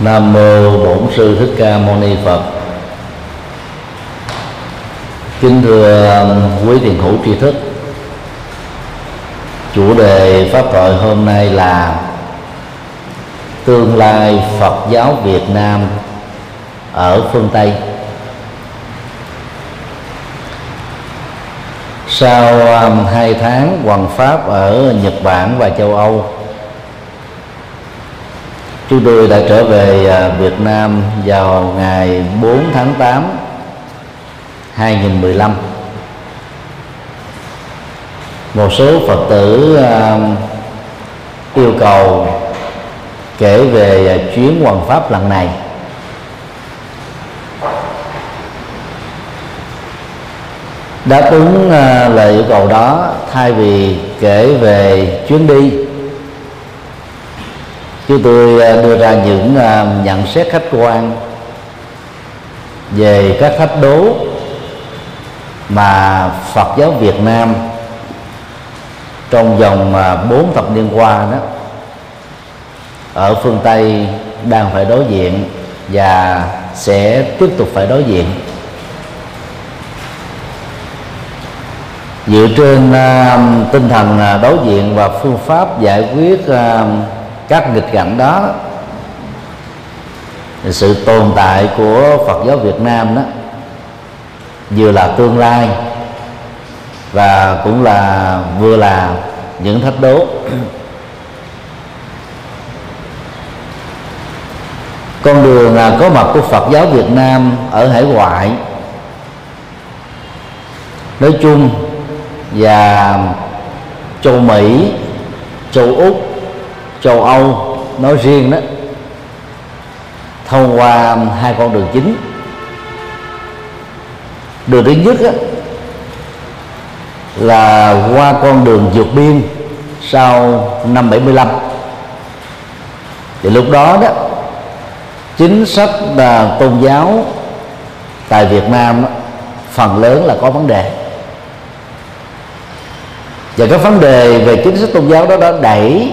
Nam mô Bổn sư Thích Ca Mâu Ni Phật. Kính thưa um, quý thiền hữu tri thức. Chủ đề pháp thoại hôm nay là tương lai Phật giáo Việt Nam ở phương Tây. Sau um, hai tháng hoàn pháp ở Nhật Bản và châu Âu chúng tôi đã trở về à, Việt Nam vào ngày 4 tháng 8 2015 một số Phật tử à, yêu cầu kể về à, chuyến hoàng pháp lần này. Đáp ứng lời yêu cầu đó thay vì kể về chuyến đi chứ tôi à, đưa ra những à, nhận xét khách quan về các thách đố mà Phật giáo Việt Nam trong vòng à, bốn thập niên qua đó ở phương Tây đang phải đối diện và sẽ tiếp tục phải đối diện. Dựa trên uh, tinh thần uh, đối diện và phương pháp giải quyết uh, các nghịch cảnh đó. Sự tồn tại của Phật giáo Việt Nam đó vừa là tương lai và cũng là vừa là những thách đố. Con đường là có mặt của Phật giáo Việt Nam ở hải ngoại nói chung và châu Mỹ, châu Úc châu Âu nói riêng đó thông qua hai con đường chính. Đường thứ nhất đó, là qua con đường vượt biên sau năm 75 thì lúc đó đó chính sách là tôn giáo tại Việt Nam đó, phần lớn là có vấn đề. Và các vấn đề về chính sách tôn giáo đó đã đẩy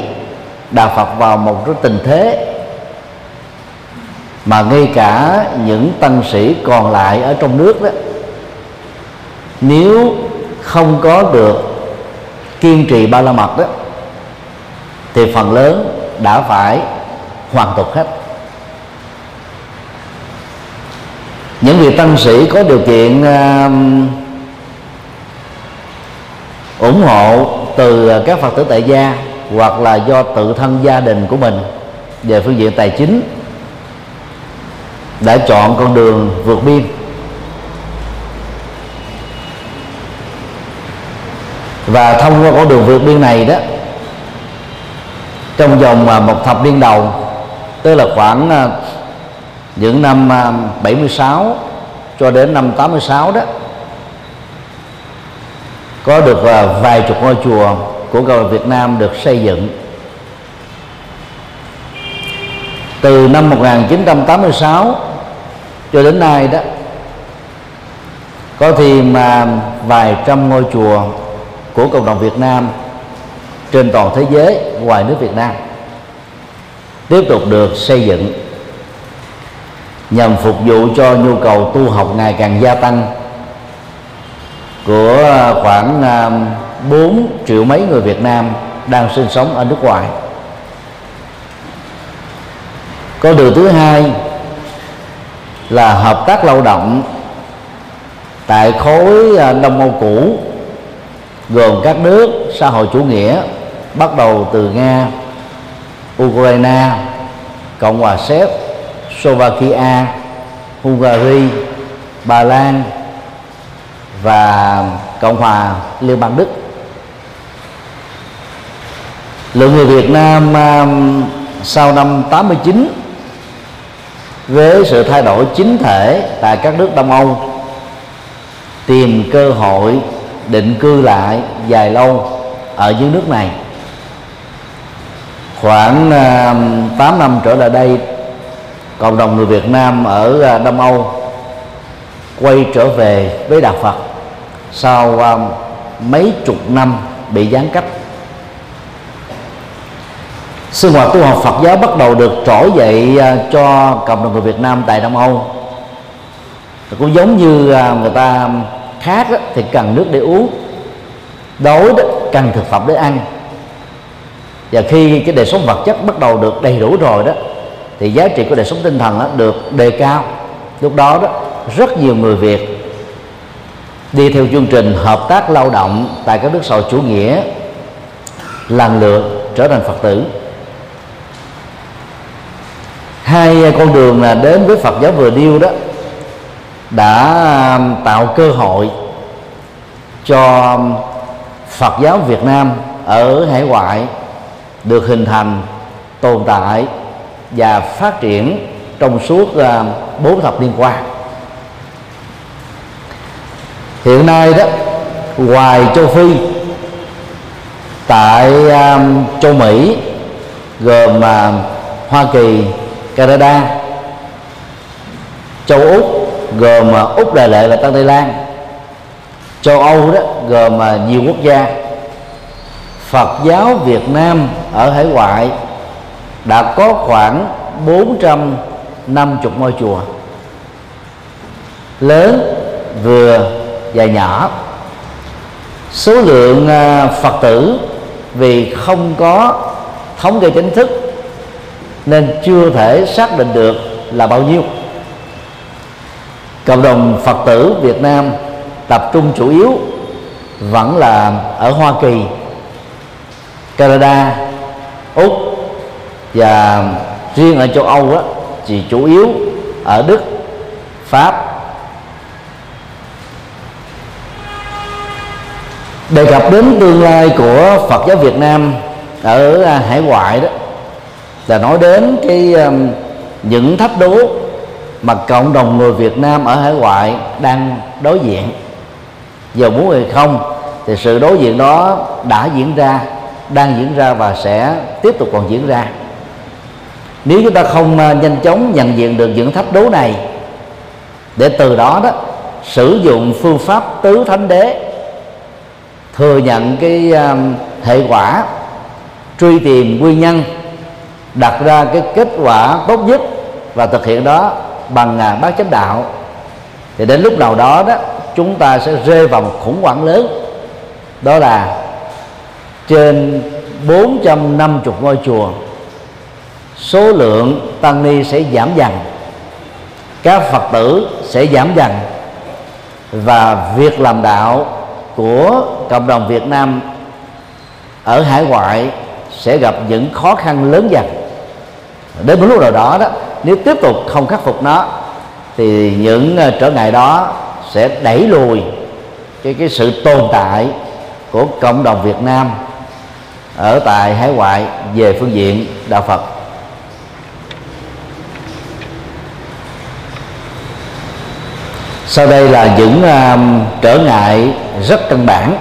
đạo phật vào một cái tình thế mà ngay cả những tăng sĩ còn lại ở trong nước đó nếu không có được kiên trì ba la mật đó thì phần lớn đã phải hoàn tục hết. Những vị tăng sĩ có điều kiện uh, ủng hộ từ uh, các phật tử tại gia hoặc là do tự thân gia đình của mình. Về phương diện tài chính, đã chọn con đường vượt biên. Và thông qua con đường vượt biên này đó, trong vòng à, một thập niên đầu, tức là khoảng à, những năm à, 76 cho đến năm 86 đó, có được vài chục ngôi chùa của cộng đồng Việt Nam được xây dựng. Từ năm 1986 cho đến nay đó, có thì mà vài trăm ngôi chùa của cộng đồng Việt Nam trên toàn thế giới, ngoài nước Việt Nam, tiếp tục được xây dựng nhằm phục vụ cho nhu cầu tu học ngày càng gia tăng của à, khoảng à, 4 triệu mấy người Việt Nam đang sinh sống ở nước ngoài. Con đường thứ hai là hợp tác lao động tại khối à, đông âu cũ, gồm các nước xã hội chủ nghĩa, bắt đầu từ nga, ukraine, cộng hòa séc, slovakia, hungary, ba lan và cộng hòa liên bang đức lượng người Việt Nam um, sau năm 89 với sự thay đổi chính thể tại các nước Đông Âu, tìm cơ hội định cư lại dài lâu ở dưới nước này. Khoảng um, 8 năm trở lại đây, cộng đồng người Việt Nam ở uh, Đông Âu quay trở về với đạo Phật sau um, mấy chục năm bị gián cách sinh hoạt tu học Phật giáo bắt đầu được trỗi dậy à, cho cộng đồng người Việt Nam tại Đông Âu. Cũng giống như à, người ta khát thì cần nước để uống đói đó cần thực phẩm để ăn. Và khi cái đời sống vật chất bắt đầu được đầy đủ rồi đó, thì giá trị của đời sống tinh thần đó được đề cao. Lúc đó đó, rất nhiều người Việt đi theo chương trình hợp tác lao động tại các nước xã hội chủ nghĩa, lần lượt trở thành Phật tử hai con đường là đến với Phật giáo vừa điêu đó đã um, tạo cơ hội cho um, Phật giáo Việt Nam ở hải ngoại được hình thành tồn tại và phát triển trong suốt um, bốn thập niên qua. Hiện nay đó ngoài châu Phi tại châu Mỹ gồm Hoa Kỳ, Canada, châu Úc gồm à, Úc Đà Lệ và Tân Tây Lan, châu Âu đó gồm à, nhiều quốc gia. Phật giáo Việt Nam ở hải ngoại đã có khoảng 450 ngôi chùa. Lớn vừa và nhỏ. Số lượng à, phật tử vì không có thống kê chính thức nên chưa thể xác định được là bao nhiêu. Cộng đồng phật tử việt nam tập trung chủ yếu vẫn là ở hoa kỳ canada úc và riêng ở châu âu đó, thì chủ yếu ở đức pháp. Đề cập đến tương lai của Phật giáo Việt Nam ở à, hải ngoại đó là nói đến cái um, những thách đố mà cộng đồng người Việt Nam ở hải ngoại đang đối diện. Giờ muốn hay không thì sự đối diện đó đã diễn ra đang diễn ra và sẽ tiếp tục còn diễn ra. Nếu chúng ta không à, nhanh chóng nhận diện được những thách đố này để từ đó đó sử dụng phương pháp tứ thánh đế thừa nhận cái um, hệ quả truy tìm nguyên nhân đặt ra cái kết quả tốt nhất và thực hiện đó bằng à, bát chánh đạo. Thì đến lúc nào đó đó chúng ta sẽ rơi vào một khủng hoảng lớn. Đó là trên 450 ngôi chùa số lượng tăng ni sẽ giảm dần các phật tử sẽ giảm dần và việc làm đạo của cộng đồng Việt Nam ở hải ngoại sẽ gặp những khó khăn lớn dần đến một lúc nào đó đó nếu tiếp tục không khắc phục nó thì những ờ, trở ngại đó sẽ đẩy lùi cái cái sự tồn tại của cộng đồng Việt Nam ở tại hải ngoại về phương diện đạo Phật. Sau đây là những uh, trở ngại rất căn bản.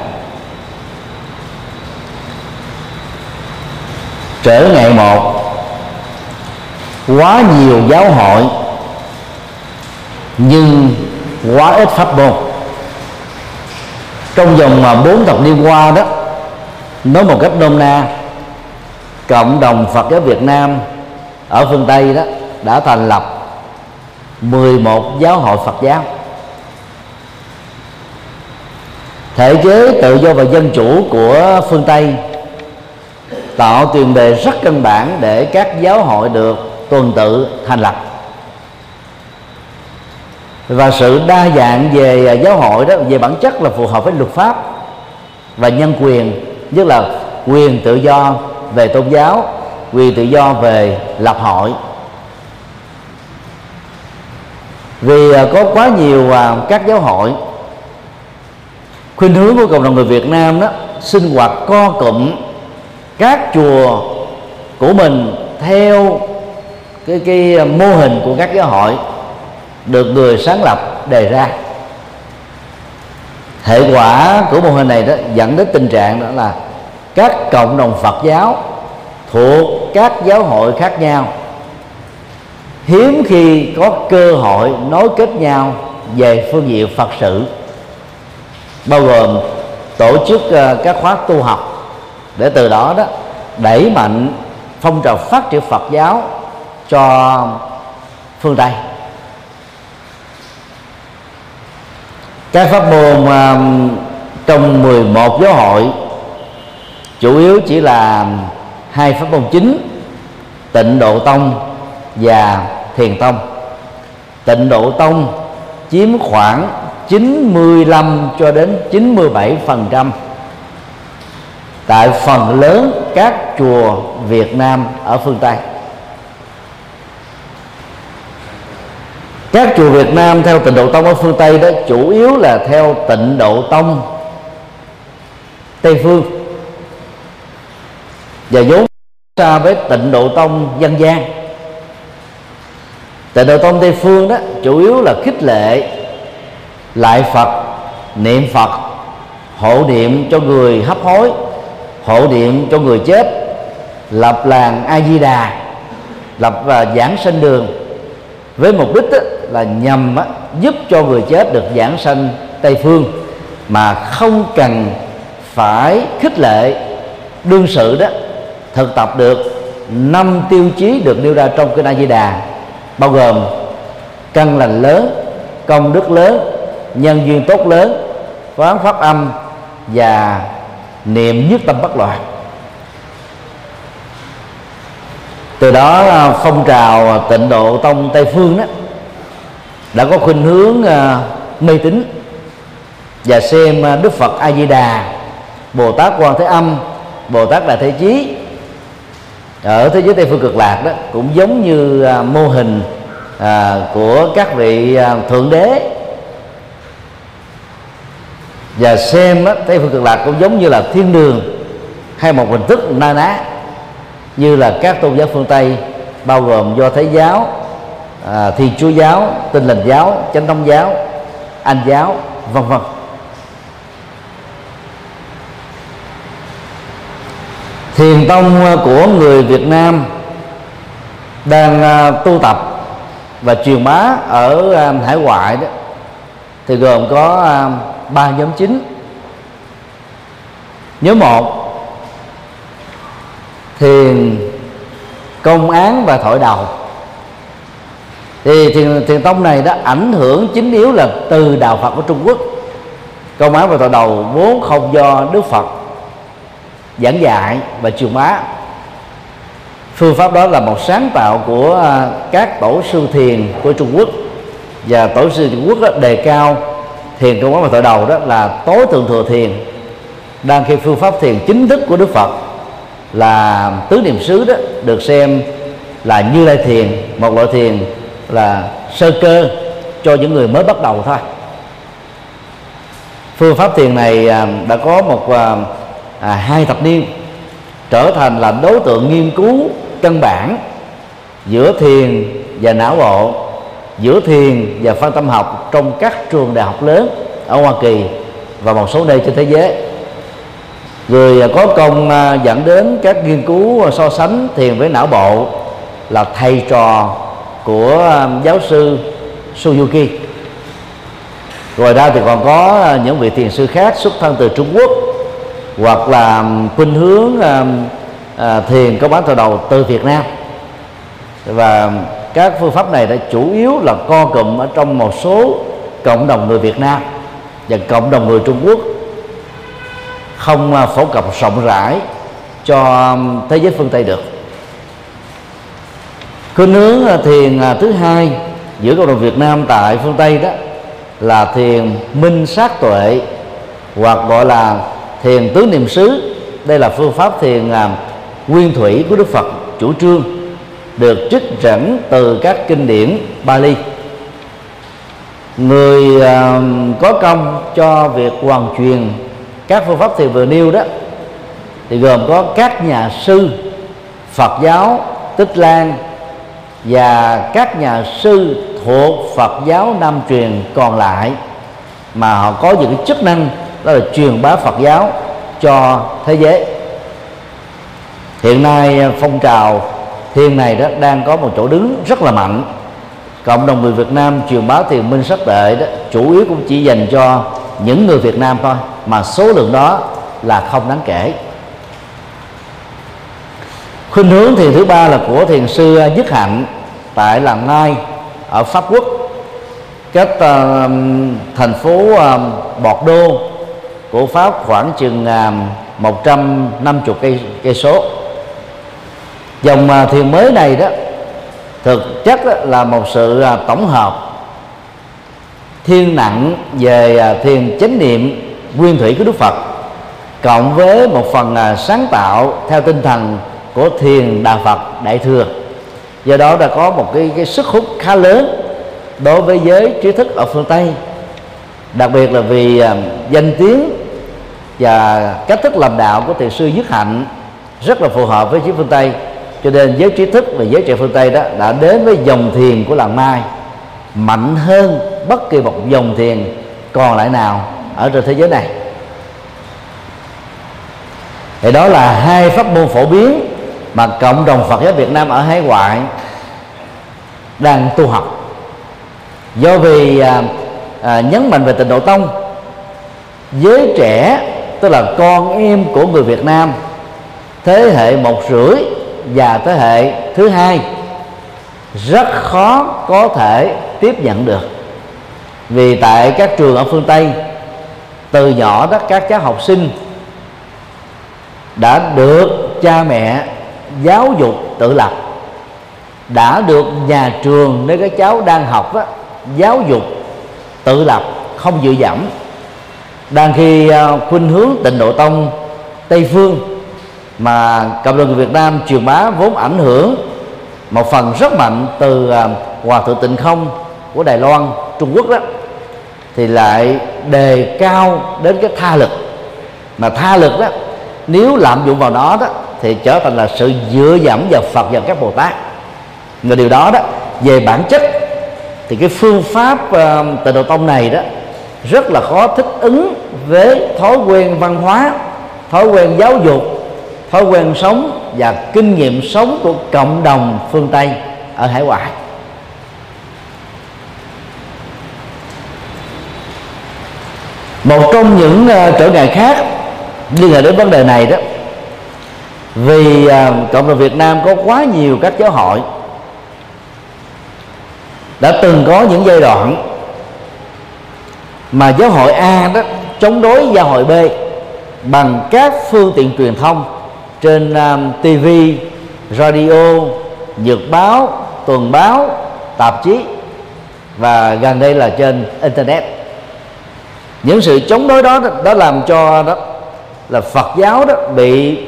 Trở ngại một quá nhiều giáo hội, nhưng quá ít pháp môn. Trong vòng mà bốn thập niên qua đó, nói một cách nôm na, cộng đồng Phật giáo Việt Nam ở phương Tây đó đã thành lập 11 giáo hội Phật giáo. Thể chế tự do và dân chủ của phương tây tạo tiền đề rất căn bản để các giáo hội được tuần tự thành lập và sự đa dạng về à, giáo hội đó, về bản chất là phù hợp với luật pháp và nhân quyền, nhất là quyền tự do về tôn giáo, quyền tự do về lập hội. Vì à, có quá nhiều à, các giáo hội khuynh hướng của cộng đồng người Việt Nam đó, sinh hoạt co cụm các chùa của mình theo cái cái ờ, mô hình của các giáo hội được người sáng lập đề ra. Hệ quả của mô hình này đó dẫn đến tình trạng đó là các cộng đồng Phật giáo thuộc các giáo hội khác nhau. Hiếm khi có cơ hội nối kết nhau về phương diện Phật sự, bao gồm tổ chức ờ, các khóa tu học để từ đó đó đẩy mạnh phong trào phát triển Phật giáo cho phương Tây. Các pháp môn um, trong 11 giáo hội chủ yếu chỉ là hai pháp môn chính tịnh độ tông và thiền tông. Tịnh độ tông chiếm khoảng 95 cho đến 97 phần trăm tại phần lớn các chùa Việt Nam ở phương Tây. Các chùa Việt Nam theo tịnh độ tông ở phương Tây đó chủ yếu là theo tịnh độ tông Tây phương. Và vốn xa với tịnh độ tông dân gian. Tịnh độ tông Tây phương đó chủ yếu là khích lệ lại Phật, niệm Phật, hộ niệm cho người hấp hối, hộ niệm cho người chết, lập làng A Di Đà, lập và giảng sinh đường với mục đích đó, là nhằm á, giúp cho người chết được giảng sanh tây phương mà không cần phải khích lệ đương sự đó thực tập được năm tiêu chí được nêu ra trong kinh A Di Đà bao gồm căn lành lớn công đức lớn nhân duyên tốt lớn quán pháp âm và niệm nhất tâm bất loạn. Từ đó à, phong trào à, tịnh độ tông tây phương đó đã có khuynh hướng à, mê tín và xem đức phật a di đà bồ tát quan thế âm, bồ tát đại thế chí ở thế giới tây phương cực lạc đó cũng giống như mô hình của các vị thượng đế. Và xem tây phương cực lạc cũng giống như là thiên đường hay một hình thức na ná như là các tôn giáo phương tây bao gồm do thái giáo à, thiên chúa giáo tinh lành giáo chánh thống giáo anh giáo vân vân. Thiền tông của người việt nam đang à, tu tập và truyền bá ở à, hải ngoại đó thì gồm có à, ba nhóm chính. Nhóm một thiền công án và thổi đầu. Thì thiền, thiền tông này đã ảnh hưởng chính yếu là từ đạo phật của trung quốc. Công án và thổi đầu vốn không do đức phật giảng dạy và truyền bá. Phương pháp đó là một sáng tạo của à, các tổ sư thiền của trung quốc. Và tổ sư trung quốc đó đề cao thiền công án và thổi đầu đó là tối thượng thừa thiền đang khi phương pháp thiền chính thức của đức phật là tứ niệm xứ đó được xem là như lai thiền một loại thiền là sơ cơ cho những người mới bắt đầu thôi. Phương pháp thiền này à, đã có một à, à, hai thập niên trở thành là đối tượng nghiên cứu căn bản giữa thiền và não bộ giữa thiền và phân tâm học trong các trường đại học lớn ở Hoa Kỳ và một số nơi trên thế giới người à, có công à, dẫn đến các nghiên cứu à, so sánh thiền với não bộ là thầy trò của giáo sư Suzuki ngoài ra thì còn có những vị thiền sư khác xuất thân từ Trung Quốc hoặc là khuynh hướng thiền có bán từ đầu từ Việt Nam. Và các phương pháp này đã chủ yếu là co cụm ở trong một số cộng đồng người Việt Nam và cộng đồng người Trung Quốc không à, phổ cập rộng rãi cho thế giới phương Tây được. Khuynh hướng à, thiền à, thứ hai giữa cộng đồng Việt Nam tại phương Tây đó là thiền minh sát tuệ hoặc gọi là thiền tứ niệm xứ. Đây là phương pháp thiền nguyên thủy của Đức Phật chủ trương, được trích dẫn từ các kinh điển Bali. Người có công cho việc hoàn truyền các phương pháp thiền vừa nêu đó, thì gồm có các nhà sư, Phật giáo, Tích Lan, và các nhà sư thuộc Phật giáo Nam truyền còn lại, mà họ có những cái chức năng đó là truyền bá Phật giáo cho thế giới. Hiện nay à, phong trào thiền này đó đang có một chỗ đứng rất là mạnh. Cộng đồng người Việt Nam truyền bá thiền minh sắc đệ đó, chủ yếu cũng chỉ dành cho những người Việt Nam thôi mà số lượng đó là không đáng kể. Khuynh hướng thiền thứ ba là của thiền sư Dứt Hạnh tại làng Nai ở Pháp Quốc. Cách uh, thành phố uh, Bọt Đô của Pháp khoảng chừng uh, 150 cây cây số. Dòng uh, thiền mới này đó thực chất đó là một sự uh, tổng hợp thiên nặng về à, thiền chánh niệm nguyên thủy của Đức Phật cộng với một phần à, sáng tạo theo tinh thần của thiền đạo Phật đại thừa. Do đó đã có một cái, cái sức hút khá lớn đối với giới trí thức ở phương Tây đặc biệt là vì à, danh tiếng và cách thức làm đạo của thiền sư Dứt Hạnh rất là phù hợp với trí phương Tây. Cho nên giới trí thức và giới trẻ phương Tây đó đã đến với dòng thiền của làng Mai mạnh hơn bất kỳ một dòng thiền còn lại nào ở trên thế giới này. Thì đó là hai pháp môn phổ biến mà cộng đồng Phật giáo Việt Nam ở hải ngoại đang tu học. Do vì à, à, nhấn mạnh về tình độ tông giới trẻ tức là con em của người Việt Nam thế hệ một rưỡi và thế hệ thứ hai rất khó có thể tiếp nhận được vì tại các trường ở phương Tây từ nhỏ đó các cháu học sinh đã được cha mẹ giáo dục tự lập. Đã được nhà trường nơi các cháu đang học đó, giáo dục tự lập không dựa dẫm. Đang khi à, khuynh hướng tịnh độ tông tây phương mà cộng đồng người Việt Nam truyền bá vốn ảnh hưởng một phần rất mạnh từ à, hòa thượng tịnh không của Đài Loan Trung Quốc đó thì lại đề cao đến cái tha lực. Mà tha lực đó nếu lạm dụng vào nó đó thì trở thành là sự dựa dẫm vào Phật và các Bồ Tát. Và điều đó đó về bản chất thì cái phương pháp uh, tịnh độ tông này đó rất là khó thích ứng với thói quen văn hóa thói quen giáo dục thói quen sống và kinh nghiệm sống của cộng đồng phương tây ở hải ngoại. Một trong những uh, trở ngại khác liên hệ đến vấn đề này đó vì uh, cộng đồng Việt Nam có quá nhiều các giáo hội đã từng có những giai đoạn mà giáo hội A đó chống đối giáo hội B bằng các phương tiện truyền thông trên ờ, um, TV, radio, nhật báo, tuần báo, tạp chí và gần đây là trên internet những sự chống đối đó đó làm cho đó là Phật giáo đó bị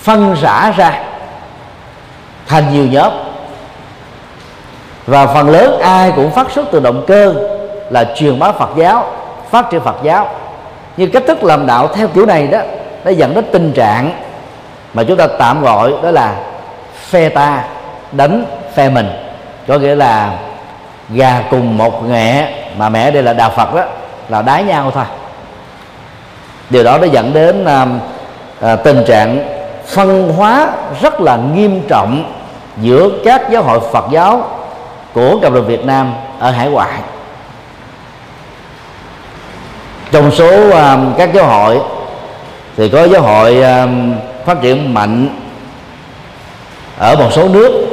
phân rã ra thành nhiều nhóm. Và phần lớn ai cũng phát xuất từ động cơ là truyền bá Phật giáo, phát triển Phật giáo. Nhưng cách thức làm đạo theo kiểu này đó, nó dẫn đến tình trạng mà chúng ta tạm gọi đó là phe ta, đánh phe mình. Có nghĩa là gà cùng một mẹ mà mẹ đây là đạo Phật đó là đá nhau thôi. Điều đó đã dẫn đến à, à, tình trạng phân hóa rất là nghiêm trọng giữa các giáo hội Phật giáo của cộng đồng Việt Nam ở hải ngoại. Trong số à, các giáo hội thì có giáo hội à, phát triển mạnh ở một số nước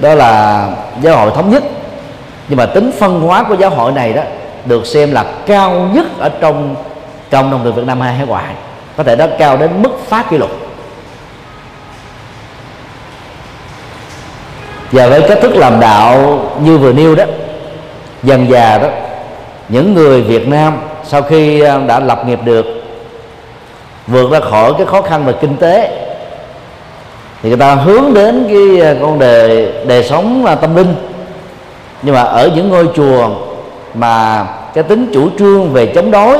đó là giáo hội thống nhất. Nhưng mà tính phân hóa của giáo hội này đó được xem là cao nhất ở trong cộng đồng người Việt Nam hay hải ngoại có thể nó cao đến mức phá kỷ lục. Và với cách thức làm đạo như vừa nêu đó, dần già đó, những người Việt Nam sau khi ờ, đã lập nghiệp được, vượt ra khỏi cái khó khăn về kinh tế, thì người ta hướng đến cái ờ, con đề đề sống là tâm linh. Nhưng mà ở những ngôi chùa mà cái tính chủ trương về chống đối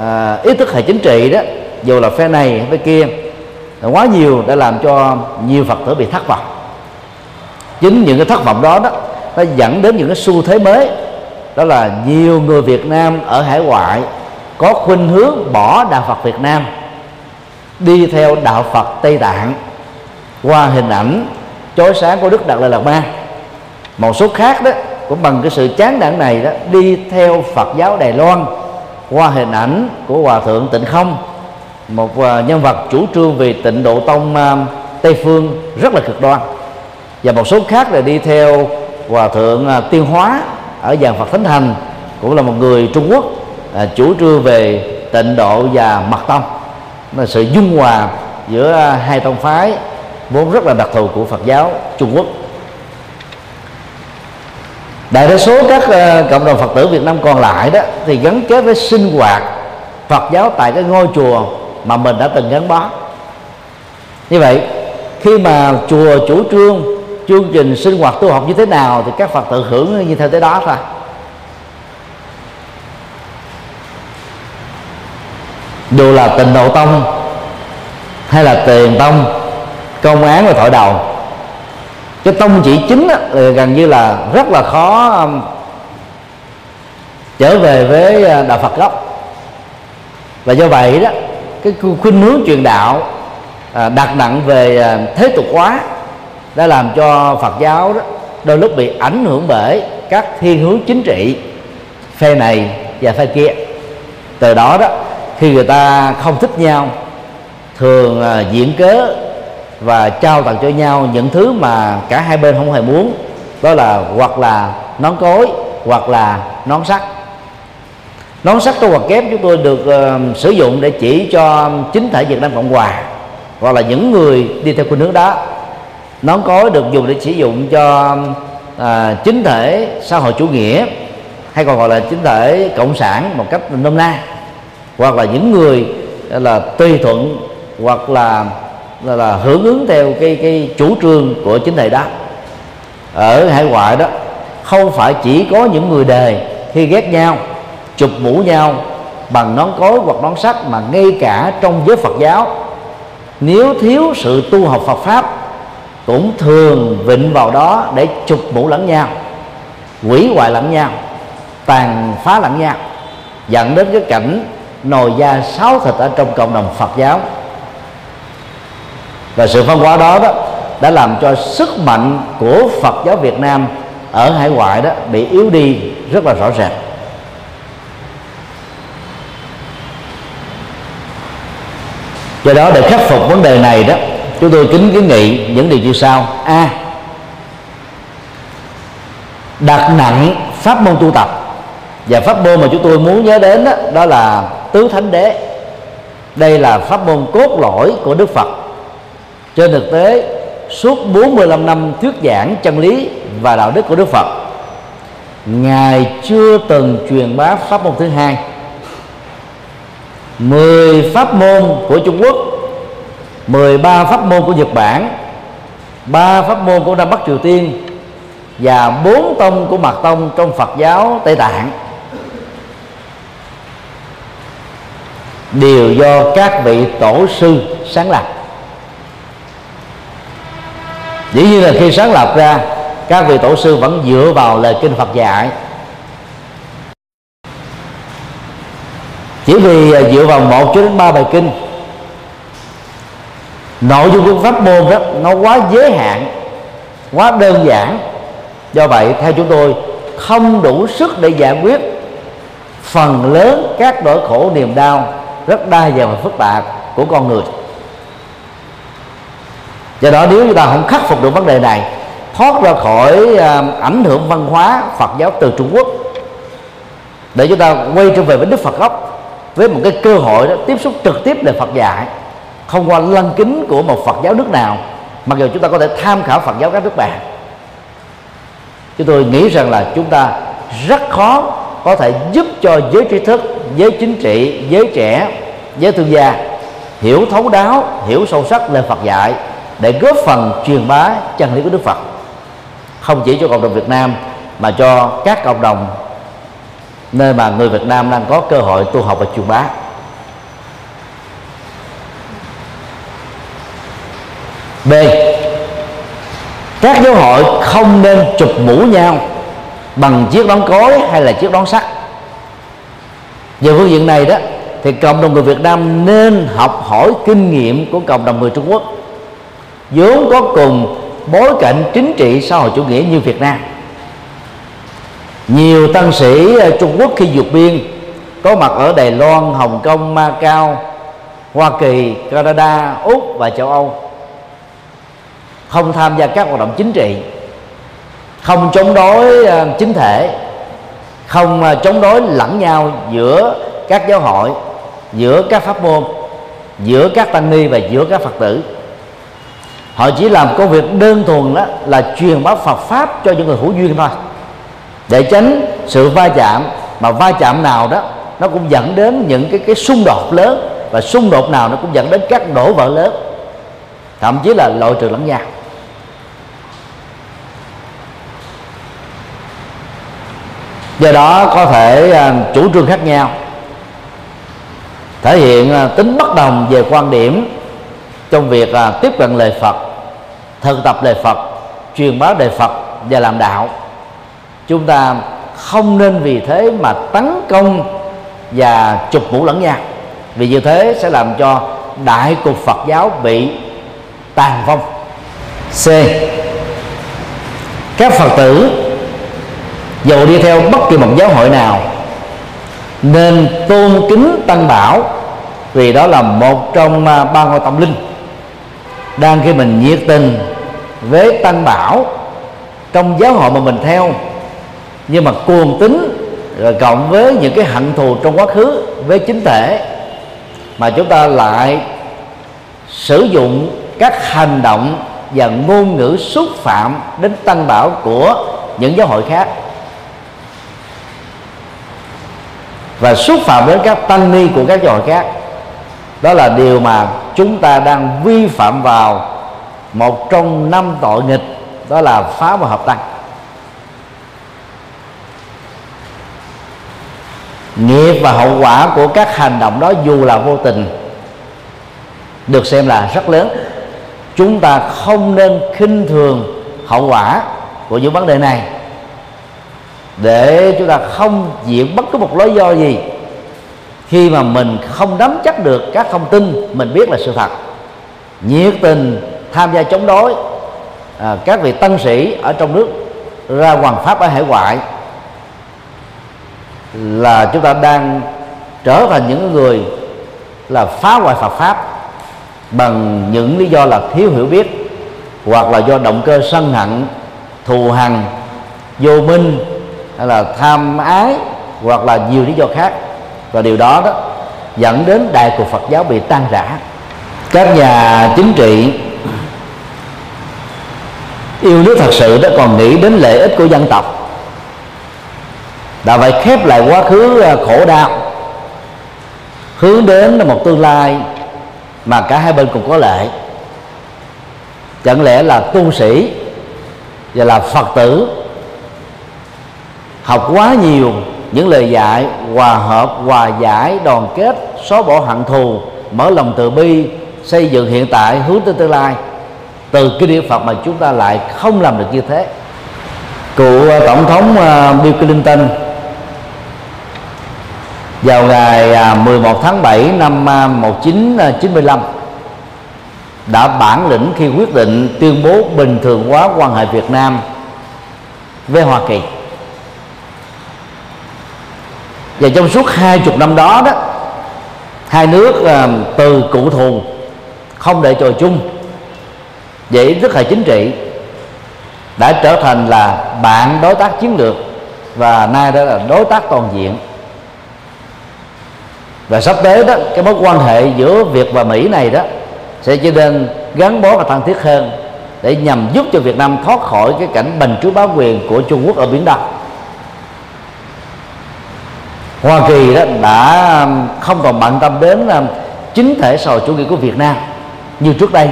à, ý thức hệ chính trị đó dù là phe này hay phe kia quá nhiều đã làm cho nhiều phật tử bị thất vọng. Chính những cái thất vọng đó đó nó dẫn đến những cái xu thế mới đó là nhiều người Việt Nam ở hải ngoại có khuynh hướng bỏ đạo Phật Việt Nam đi theo đạo Phật Tây Tạng qua hình ảnh chói sáng của Đức Đạt Lai Lạt Ma. Một số khác đó cũng bằng cái sự chán nản này đó đi theo Phật giáo Đài Loan qua hình ảnh của Hòa thượng Tịnh Không một à, nhân vật chủ trương về tịnh độ tông à, tây phương rất là cực đoan. Và một số khác là đi theo hòa thượng à, Tiêu tiên hóa ở dàn phật thánh Thành cũng là một người trung quốc à, chủ trương về tịnh độ và mật tông. Là sự dung hòa giữa hai tông phái vốn rất là đặc thù của Phật giáo Trung Quốc đại đa số các uh, cộng đồng Phật tử Việt Nam còn lại đó thì gắn kết với sinh hoạt Phật giáo tại cái ngôi chùa mà mình đã từng gắn bó. Như vậy khi mà chùa chủ trương chương trình sinh hoạt tu học như thế nào thì các Phật tử hưởng như thế đó thôi. Dù là tình độ tông hay là tiền tông công án và thổi đầu cái tông chỉ chính á, gần như là rất là khó um, trở về với à, đạo Phật gốc. Và do vậy đó cái khuynh hướng truyền đạo à, đặt nặng về à, thế tục hóa đã làm cho Phật giáo đó đôi lúc bị ảnh hưởng bởi các thiên hướng chính trị phe này và phe kia. Từ đó đó khi người ta không thích nhau thường à, diễn cớ và trao tặng cho nhau những thứ mà cả hai bên không hề muốn. Đó là hoặc là nón cối hoặc là nón sắt. Nón sắt trong hoặc kép chúng tôi được uh, sử dụng để chỉ cho chính thể Việt Nam Cộng Hòa hoặc là những người đi theo khuynh hướng đó. Nón cối được dùng để sử dụng cho uh, chính thể xã hội chủ nghĩa hay còn gọi là chính thể cộng sản một cách nôm na hoặc là những người ờ, là tùy thuận hoặc là là, là hưởng ứng theo cái cái chủ trương của chính thầy đó. Ở hải ngoại đó không phải chỉ có những người đề khi ghét nhau chụp mũ nhau bằng nón cối hoặc nón sắt mà ngay cả trong giới Phật giáo nếu thiếu sự tu học Phật pháp cũng thường vịnh vào đó để chụp mũ lẫn nhau quỷ hoại lẫn nhau tàn phá lẫn nhau. Dẫn đến cái cảnh nồi da sáu thịt ở trong cộng đồng Phật giáo và sự phân hóa đó đó đã làm cho sức mạnh của Phật giáo Việt Nam ở hải ngoại đó bị yếu đi rất là rõ ràng. Do đó để khắc phục vấn đề này đó chúng tôi kính kiến nghị những điều như sau. A. Đặt nặng pháp môn tu tập. Và pháp môn mà chúng tôi muốn nhớ đến đó, đó là tứ thánh đế. Đây là pháp môn cốt lõi của Đức Phật trên thực tế, suốt 45 năm thuyết giảng chân lý và đạo đức của Đức Phật, Ngài chưa từng truyền bá pháp môn thứ hai. 10 pháp môn của Trung Quốc 13 pháp môn của Nhật Bản, ba pháp môn của Nam Bắc Triều Tiên và bốn tông của Mật tông trong Phật giáo Tây Tạng. Đều do các vị tổ sư sáng lập dĩ nhiên là khi sáng lập ra, các vị tổ sư vẫn dựa vào lời kinh Phật dạy. Chỉ vì à, dựa vào một cho đến ba bài kinh, nội dung của pháp môn đó nó quá giới hạn, quá đơn giản. Do vậy, theo chúng tôi, không đủ sức để giải quyết phần lớn các nỗi khổ, niềm đau rất đa dạng và phức tạp của con người do đó nếu chúng ta không khắc phục được vấn đề này, thoát ra khỏi à, ảnh hưởng văn hóa Phật giáo từ Trung Quốc, để chúng ta quay trở về với Đức Phật gốc, với một cái cơ hội đó tiếp xúc trực tiếp lời Phật dạy không qua lăng kính của một Phật giáo nước nào, mặc dù chúng ta có thể tham khảo Phật giáo các nước bạn. Chúng tôi nghĩ rằng là chúng ta rất khó có thể giúp cho giới trí thức, giới chính trị, giới trẻ, giới thương gia hiểu thấu đáo, hiểu sâu sắc lời Phật dạy để góp phần truyền bá chân lý của Đức Phật. Không chỉ cho cộng đồng Việt Nam, mà cho các cộng đồng nơi mà người Việt Nam đang có cơ hội tu học và truyền bá. B. Các giáo hội không nên chụp mũ nhau bằng chiếc đón cối hay là chiếc đón sắt. Về phương diện này đó, thì cộng đồng người Việt Nam nên học hỏi kinh nghiệm của cộng đồng người Trung Quốc vốn có cùng bối cảnh chính trị xã hội chủ nghĩa như Việt Nam. Nhiều tăng sĩ ờ, Trung Quốc khi vượt biên có mặt ở Đài Loan, Hồng Kông, Macau, Hoa Kỳ, Canada, Úc và châu Âu. Không tham gia các hoạt động chính trị không chống đối ờ, chính thể không ờ, chống đối lẫn nhau giữa các giáo hội giữa các pháp môn giữa các tăng ni và giữa các phật tử họ chỉ làm công việc đơn thuần đó là truyền bá Phật pháp cho những người hữu duyên thôi. Để tránh sự va chạm, mà va chạm nào đó, nó cũng dẫn đến những cái cái xung đột lớn, và xung đột nào nó cũng dẫn đến các đổ vỡ lớn, thậm chí là loại trừ lẫn nhau. Do đó có thể à, chủ trương khác nhau, thể hiện à, tính bất đồng về quan điểm trong việc à, tiếp cận lời Phật thực tập lời Phật truyền bá lời Phật và làm đạo. Chúng ta không nên vì thế mà tấn công và chụp mũ lẫn nhau vì như thế sẽ làm cho đại cục Phật giáo bị tàn vong. C. Các Phật tử dù đi theo bất kỳ một giáo hội nào nên tôn kính tăng bảo vì đó là một trong à, ba ngôi tâm linh đang khi mình nhiệt tình với tăng bảo, trong giáo hội mà mình theo, nhưng mà cuồng tính rồi cộng với những cái hận thù trong quá khứ với chính thể, mà chúng ta lại sử dụng các hành động và ngôn ngữ xúc phạm đến tăng bảo của những giáo hội khác. Và xúc phạm đến các tăng ni của các giáo hội khác đó là điều mà chúng ta đang vi phạm vào một trong năm tội nghịch, đó là phá và hợp tăng nghiệp và hậu quả của các hành động đó dù là vô tình, được xem là rất lớn. Chúng ta không nên khinh thường hậu quả của những vấn đề này để chúng ta không diễn bất cứ một lý do gì khi mà mình không nắm chắc được các thông tin mình biết là sự thật. Nhiệt tình tham gia chống đối à, các vị tân sĩ ở trong nước ra hoàng pháp ở hải ngoại là chúng ta đang trở thành những người là phá hoại Phật pháp bằng những lý do là thiếu hiểu biết hoặc là do động cơ sân hận thù hằn vô minh hay là tham ái hoặc là nhiều lý do khác và điều đó đó dẫn đến đại cuộc Phật giáo bị tan rã. Các nhà chính trị yêu nước thật sự đã còn nghĩ đến lợi ích của dân tộc. Đã phải khép lại quá khứ à, khổ đau, hướng đến một tương lai mà cả hai bên cùng có lợi. Chẳng lẽ là tu sĩ và là phật tử học quá nhiều những lời dạy hòa hợp, hòa giải, đoàn kết, xóa bỏ hận thù, mở lòng từ bi, xây dựng hiện tại hướng tới tương lai. Từ cái địa Phật mà chúng ta lại không làm được như thế. Cựu à, tổng thống à, Bill Clinton vào ngày à, 11 tháng 7 năm 1995 đã bản lĩnh khi quyết định tuyên bố bình thường hóa quan hệ Việt Nam với Hoa Kỳ và trong suốt hai chục năm đó đó, hai nước à, từ cụ thù không để trò chung về ý thức hệ chính trị, đã trở thành là bạn đối tác chiến lược và nay đó là đối tác toàn diện. Và sắp tới đó, cái mối quan hệ giữa Việt và Mỹ này đó sẽ trở nên gắn bó và thân thiết hơn để nhằm giúp cho Việt Nam thoát khỏi cái cảnh bành trướng bá quyền của Trung Quốc ở biển Đông. Hoa Kỳ đó đã um, không còn bận tâm đến um, chính thể xã hội chủ nghĩa của Việt Nam như trước đây.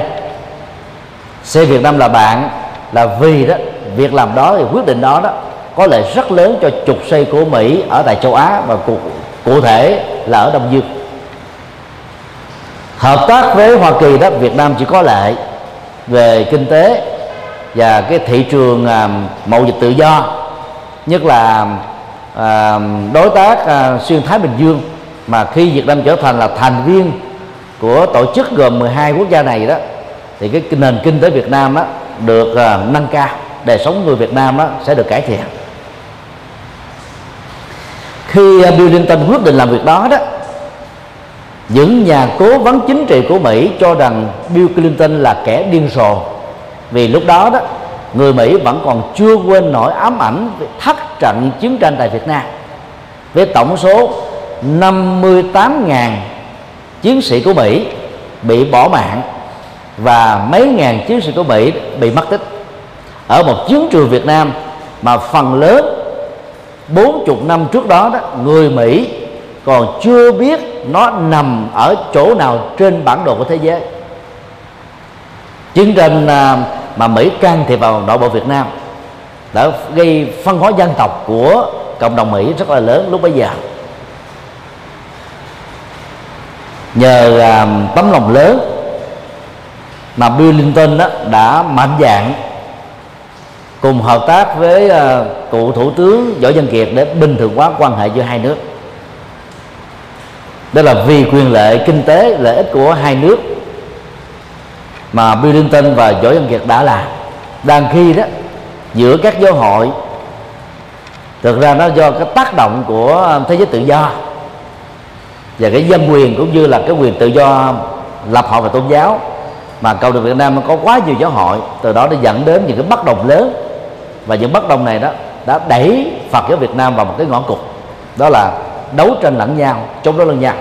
Xe Việt Nam là bạn là vì đó việc làm đó thì quyết định đó đó có lợi rất lớn cho trục xây của Mỹ ở tại châu Á và cụ, cụ thể là ở Đông Dương. Hợp tác với Hoa Kỳ đó Việt Nam chỉ có lợi về kinh tế và cái thị trường um, mậu dịch tự do nhất là à, đối tác à, xuyên Thái Bình Dương mà khi Việt Nam trở thành là thành viên của tổ chức gồm 12 quốc gia này đó thì cái nền kinh tế Việt Nam á, được à, nâng cao đời sống người Việt Nam á, sẽ được cải thiện. Khi à, Bill Clinton quyết định làm việc đó đó những nhà cố vấn chính trị của Mỹ cho rằng Bill Clinton là kẻ điên rồ. Vì lúc đó đó người Mỹ vẫn còn chưa quên nổi ám ảnh về thất trận chiến tranh tại Việt Nam. Với tổng số 58.000 chiến sĩ của Mỹ bị bỏ mạng và mấy ngàn chiến sĩ của Mỹ bị mất tích. Ở một chiến trường Việt Nam mà phần lớn 40 năm trước đó đó người Mỹ còn chưa biết nó nằm ở chỗ nào trên bản đồ của thế giới. Chiến tranh à, mà Mỹ can thiệp vào nội bộ Việt Nam. Đã gây phân hóa dân tộc của cộng đồng Mỹ rất là lớn lúc bấy giờ. Nhờ à, tấm lòng lớn mà Bill Clinton đó đã mạnh dạng cùng hợp tác với uh, cựu thủ tướng võ văn kiệt để bình thường hóa quan hệ giữa hai nước. Đó là vì quyền lợi kinh tế lợi ích của hai nước mà Bill Clinton và Võ Văn Kiệt đã làm. Đang khi đó giữa các giáo hội thực ra nó do cái tác động của um, thế giới tự do và cái dân quyền cũng như là cái quyền tự do lập hội và tôn giáo. Mà cộng đồng Việt Nam nó có quá nhiều giáo hội từ đó nó dẫn đến những cái bất đồng lớn. Và những bất đồng này đó đã đẩy Phật giáo Việt Nam vào một cái ngõ cụt. Đó là đấu tranh lẫn nhau chống đối lẫn nhau.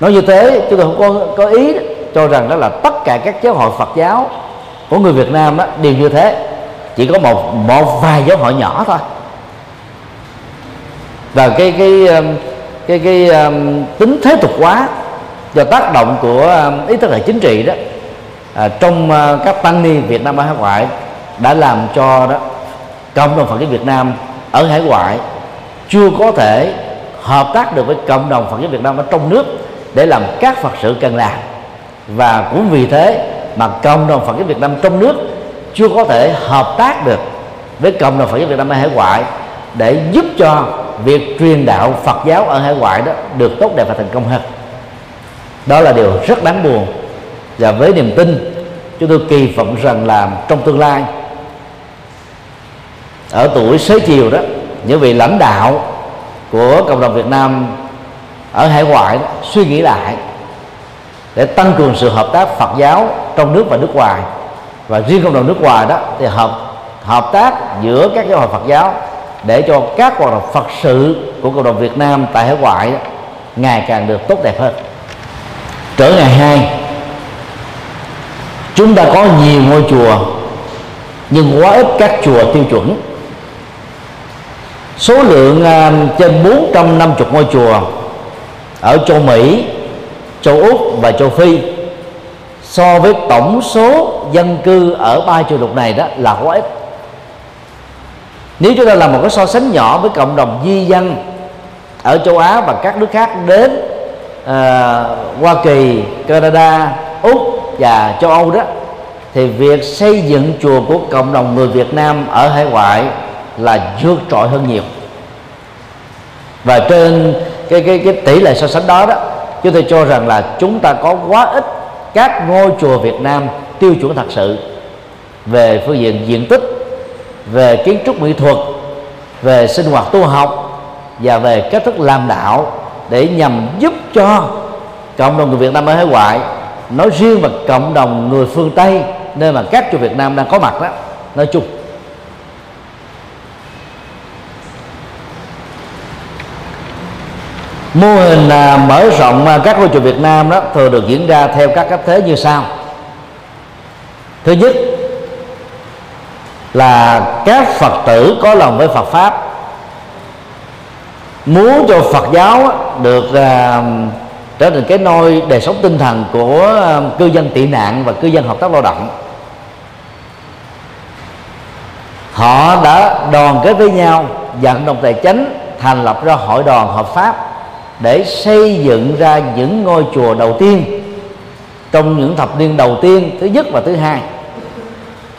Nói như thế chúng tôi không có có ý đó, cho rằng đó là tất cả các giáo hội Phật giáo của người Việt Nam đó, đều như thế. Chỉ có một một vài giáo hội nhỏ thôi. Và cái cái cái cái, cái um, tính thế tục hóa do tác động của um, ý thức hệ chính trị đó à, trong uh, các tăng ni Việt Nam ở hải ngoại đã làm cho đó cộng đồng Phật giáo Việt Nam ở hải ngoại chưa có thể hợp tác được với cộng đồng Phật giáo Việt Nam ở trong nước để làm các Phật sự cần làm và cũng vì thế mà cộng đồng Phật giáo Việt Nam trong nước chưa có thể hợp tác được với cộng đồng Phật giáo Việt Nam ở hải ngoại để giúp cho việc truyền đạo Phật giáo ở hải ngoại đó được tốt đẹp và thành công hơn. Đó là điều rất đáng buồn. Và với niềm tin chúng tôi kỳ vọng rằng là trong tương lai ở tuổi xế chiều đó những vị lãnh đạo của cộng đồng Việt Nam ở hải ngoại đó, suy nghĩ lại để tăng cường sự hợp tác Phật giáo trong nước và nước ngoài. Và riêng cộng đồng nước ngoài đó thì hợp hợp tác giữa các giáo hội Phật giáo để cho các hoạt động Phật sự của cộng đồng Việt Nam tại hải ngoại đó, ngày càng được tốt đẹp hơn. Trở ngày hai chúng ta có nhiều ngôi chùa nhưng quá ít các chùa tiêu chuẩn. Số lượng uh, trên 450 ngôi chùa ở châu Mỹ, châu Úc và châu Phi. So với tổng số dân cư ở ba châu lục này đó là quá ít. Nếu chúng ta làm một cái so sánh nhỏ với cộng đồng di dân ở châu Á và các nước khác đến uh, Hoa Kỳ, Canada, Úc và châu Âu đó thì việc xây dựng chùa của cộng đồng người Việt Nam ở hải ngoại là vượt trội hơn nhiều. Và trên cái cái cái tỷ lệ so sánh đó đó chúng tôi cho rằng là chúng ta có quá ít các ngôi chùa Việt Nam tiêu chuẩn thật sự về phương diện diện tích, về kiến trúc mỹ thuật, về sinh hoạt tu học và về cách thức làm đạo để nhằm giúp cho cộng đồng người Việt Nam ở hải ngoại, nói riêng và cộng đồng người phương Tây, nơi mà các chùa Việt Nam đang có mặt đó, nói chung. Mô hình à, mở rộng à, các ngôi chùa Việt Nam đó thường được diễn ra theo các cách thế như sau. Thứ nhất là các Phật tử có lòng với Phật pháp. Muốn cho Phật giáo được à, trở thành cái nôi đời sống tinh thần của cư dân tị nạn và cư dân hợp tác lao động. Họ đã đoàn kết với nhau, vận động tài chánh thành lập ra hội đoàn hợp pháp để xây dựng ra những ngôi chùa đầu tiên. Trong những thập niên đầu tiên, thứ nhất và thứ hai,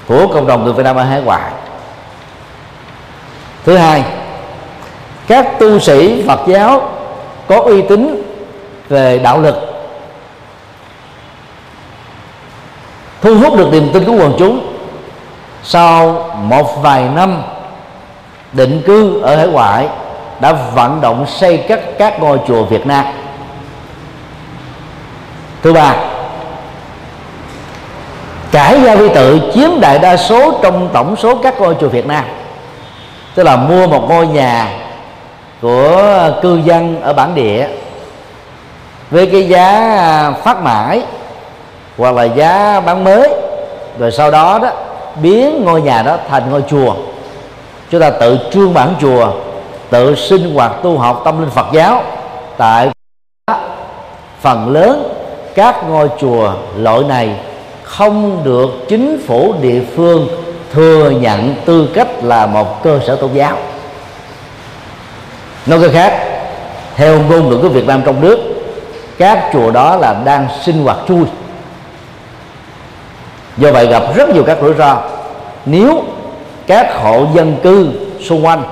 của cộng đồng người Việt Nam ở hải ngoại. Thứ hai, các tu sĩ Phật giáo có uy tín về đạo lực, thu hút được niềm tin của quần chúng. Sau một vài năm định cư ở hải ngoại đã vận động xây cất các ngôi chùa Việt Nam. Thứ ba cải gia vi tự chiếm đại đa số trong tổng số các ngôi chùa Việt Nam, tức là mua một ngôi nhà của cư dân ở bản địa với cái giá à, phát mãi hoặc là giá bán mới, rồi sau đó đó biến ngôi nhà đó thành ngôi chùa. Chúng ta tự trương bản chùa tự sinh hoạt tu học tâm linh Phật giáo. Tại phần lớn các ngôi chùa loại này không được chính phủ địa phương thừa nhận tư cách là một cơ sở tôn giáo. Nói cách khác, theo ngôn ngữ của Việt Nam trong nước, các chùa đó là đang sinh hoạt chui. Do vậy gặp rất nhiều các rủi ro. Nếu các hộ dân cư xung quanh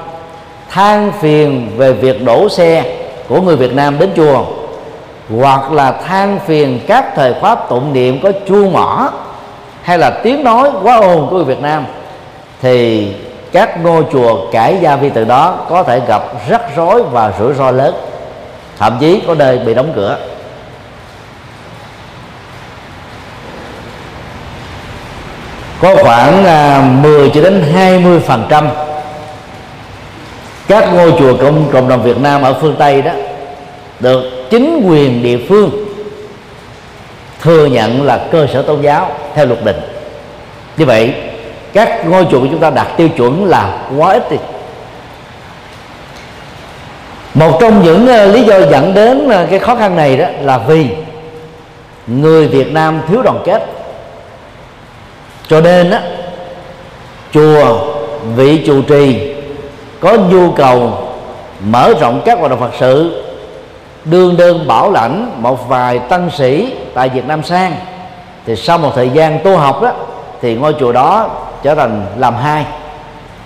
than phiền về việc đổ xe của người Việt Nam đến chùa, hoặc là than phiền các thời khóa tụng niệm có chuông mỏ, hay là tiếng nói quá ồn của người Việt Nam, thì các ngôi chùa cải gia vi từ đó có thể gặp rắc rối và rủi ro lớn, thậm chí có nơi bị đóng cửa. Có khoảng à, 10 cho đến 20 phần trăm các ngôi chùa cộng, cộng đồng Việt Nam ở phương Tây đó được chính quyền địa phương thừa nhận là cơ sở tôn giáo theo luật định. Như vậy các ngôi chùa của chúng ta đạt tiêu chuẩn là quá ít đi. Một trong những ờ, lý do dẫn đến ờ, cái khó khăn này đó là vì người Việt Nam thiếu đoàn kết. Cho nên á chùa vị trụ trì có nhu cầu mở rộng các hoạt động Phật sự. Đương đơn bảo lãnh, một vài tăng sĩ tại Việt Nam sang. Thì sau một thời gian tu học đó, thì ngôi chùa đó trở thành làm hai.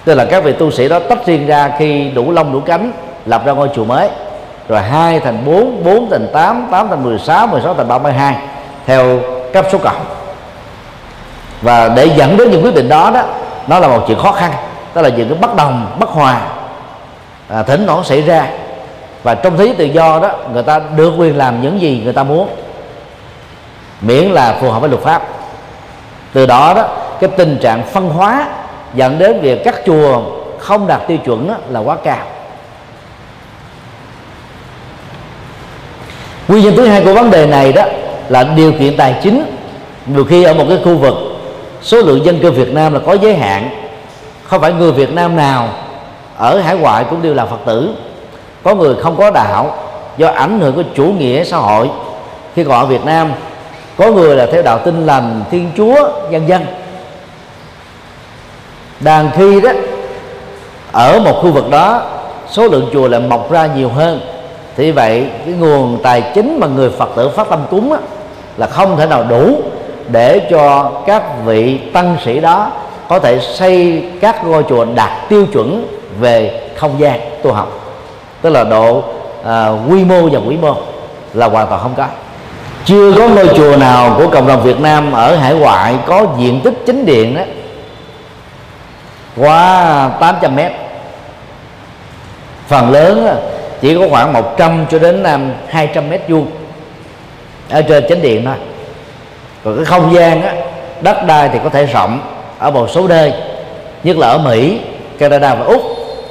Tức là các vị tu sĩ đó tách riêng ra khi đủ lông, đủ cánh, lập ra ngôi chùa mới. Rồi hai thành bốn bốn thành tám tám thành mười sáu mười sáu thành ba mươi hai, theo cấp số cộng. Và để dẫn đến những quyết định đó đó, nó là một chuyện khó khăn đó là những cái bất đồng bất hòa à, thỉnh thoảng xảy ra. Và trong thế tự do đó người ta được quyền làm những gì người ta muốn miễn là phù hợp với luật pháp. Từ đó đó cái tình trạng phân hóa dẫn đến việc các chùa không đạt tiêu chuẩn đó, là quá cao. Nguyên nhân thứ hai của vấn đề này đó là điều kiện tài chính. Nhiều khi ở một cái khu vực số lượng dân cư Việt Nam là có giới hạn không phải người Việt Nam nào ở hải ngoại cũng đều là Phật tử. Có người không có đạo do ảnh hưởng của chủ nghĩa xã hội. Khi còn ở Việt Nam có người là theo đạo tinh lành Thiên Chúa dân dân đàn khi đó ở một khu vực đó số lượng chùa lại mọc ra nhiều hơn. Thì vậy cái nguồn tài chính mà người Phật tử phát tâm cúng á, là không thể nào đủ để cho các vị tăng sĩ đó có thể xây các ngôi chùa đạt tiêu chuẩn về không gian tu học. Tức là độ à, quy mô và quy mô là hoàn toàn không có. Chưa có ngôi chùa nào của cộng đồng Việt Nam ở hải ngoại có diện tích chính điện đó quá 800 mét. Phần lớn chỉ có khoảng 100 cho đến à, 200 mét vuông ở trên chánh điện thôi. Còn cái không gian á, đất đai thì có thể rộng ở một số nơi nhất là ở Mỹ Canada và Úc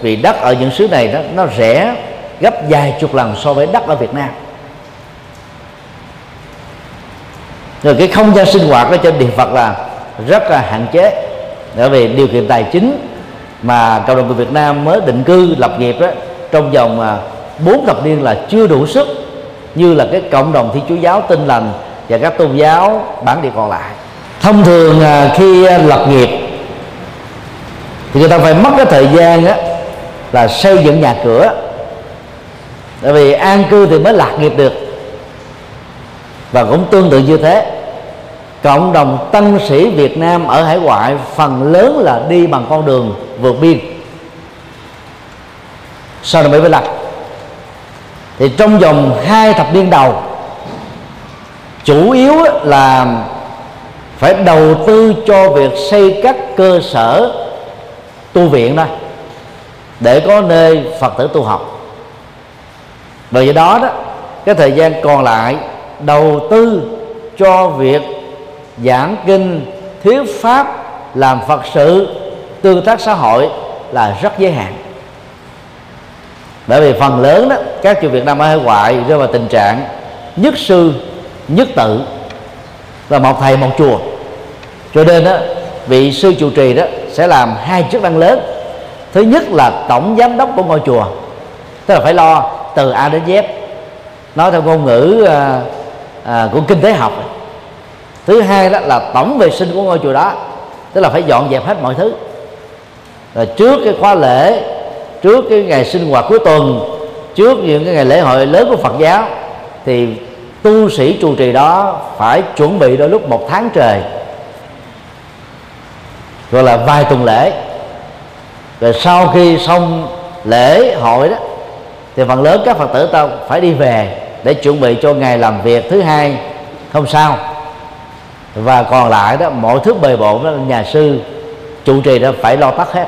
vì đất ở những xứ này nó, nó rẻ gấp vài chục lần so với đất ở Việt Nam. Rồi cái không gian sinh hoạt ở trên địa Phật là rất là hạn chế bởi vì điều kiện tài chính mà cộng đồng người Việt Nam mới định cư lập nghiệp đó trong vòng à, bốn thập niên là chưa đủ sức như là cái cộng đồng thi chúa giáo tinh lành và các tôn giáo bản địa còn lại thông thường à, khi à, lập nghiệp thì người ta phải mất cái thời gian á, là xây dựng nhà cửa. Tại vì an cư thì mới lạc nghiệp được. Và cũng tương tự như thế cộng đồng tân sĩ Việt Nam ở hải ngoại phần lớn là đi bằng con đường vượt biên. Sau năm 75 thì trong vòng hai thập niên đầu chủ yếu là phải đầu tư cho việc xây các cơ sở tu viện đó, để có nơi phật tử tu học. Bởi vậy đó đó, cái thời gian còn lại đầu tư cho việc giảng kinh, thuyết pháp, làm phật sự, tương tác xã hội là rất giới hạn. Bởi vì phần lớn đó, các chùa Việt Nam ở hải ngoại rơi vào tình trạng nhất sư, nhất tự. Là một thầy, một chùa cho nên đó vị sư trụ trì đó sẽ làm hai chức năng lớn. Thứ nhất là tổng giám đốc của ngôi chùa tức là phải lo từ A đến Z. Nói theo ngôn ngữ à, à, của kinh tế học. Thứ hai đó là tổng vệ sinh của ngôi chùa đó tức là phải dọn dẹp hết mọi thứ. Rồi trước cái khóa lễ trước cái ngày sinh hoạt cuối tuần trước những cái ngày lễ hội lớn của Phật giáo thì tu sĩ trụ trì đó phải chuẩn bị đôi lúc một tháng trời gọi là vài tuần lễ. Rồi sau khi xong lễ hội đó, thì phần lớn các phật tử ta phải đi về để chuẩn bị cho ngày làm việc thứ hai. Hôm sau và còn lại đó, mọi thứ bề bộn đó, nhà sư chủ trì đó phải lo tắt hết.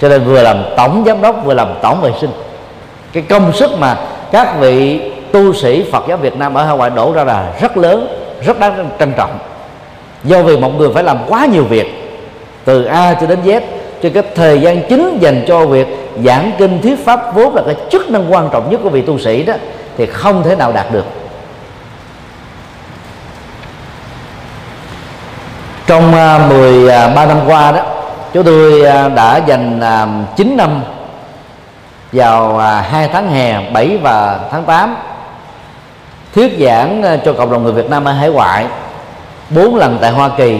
Cho nên vừa làm tổng giám đốc, vừa làm tổng vệ sinh. Cái công sức mà các vị tu sĩ Phật giáo Việt Nam ở hải ngoại đổ ra là rất lớn, rất đáng trân trọng do vì một người phải làm quá nhiều việc, từ A cho đến Z, cho cái thời gian chính dành cho việc giảng kinh, thuyết pháp vốn là cái chức năng quan trọng nhất của vị tu sĩ đó, thì không thể nào đạt được. Trong à, 13 à, năm qua đó, chúng tôi à, đã dành 9 năm vào hai tháng hè 7 và tháng 8 thuyết giảng cho cộng đồng người Việt Nam ở hải ngoại bốn lần tại Hoa Kỳ,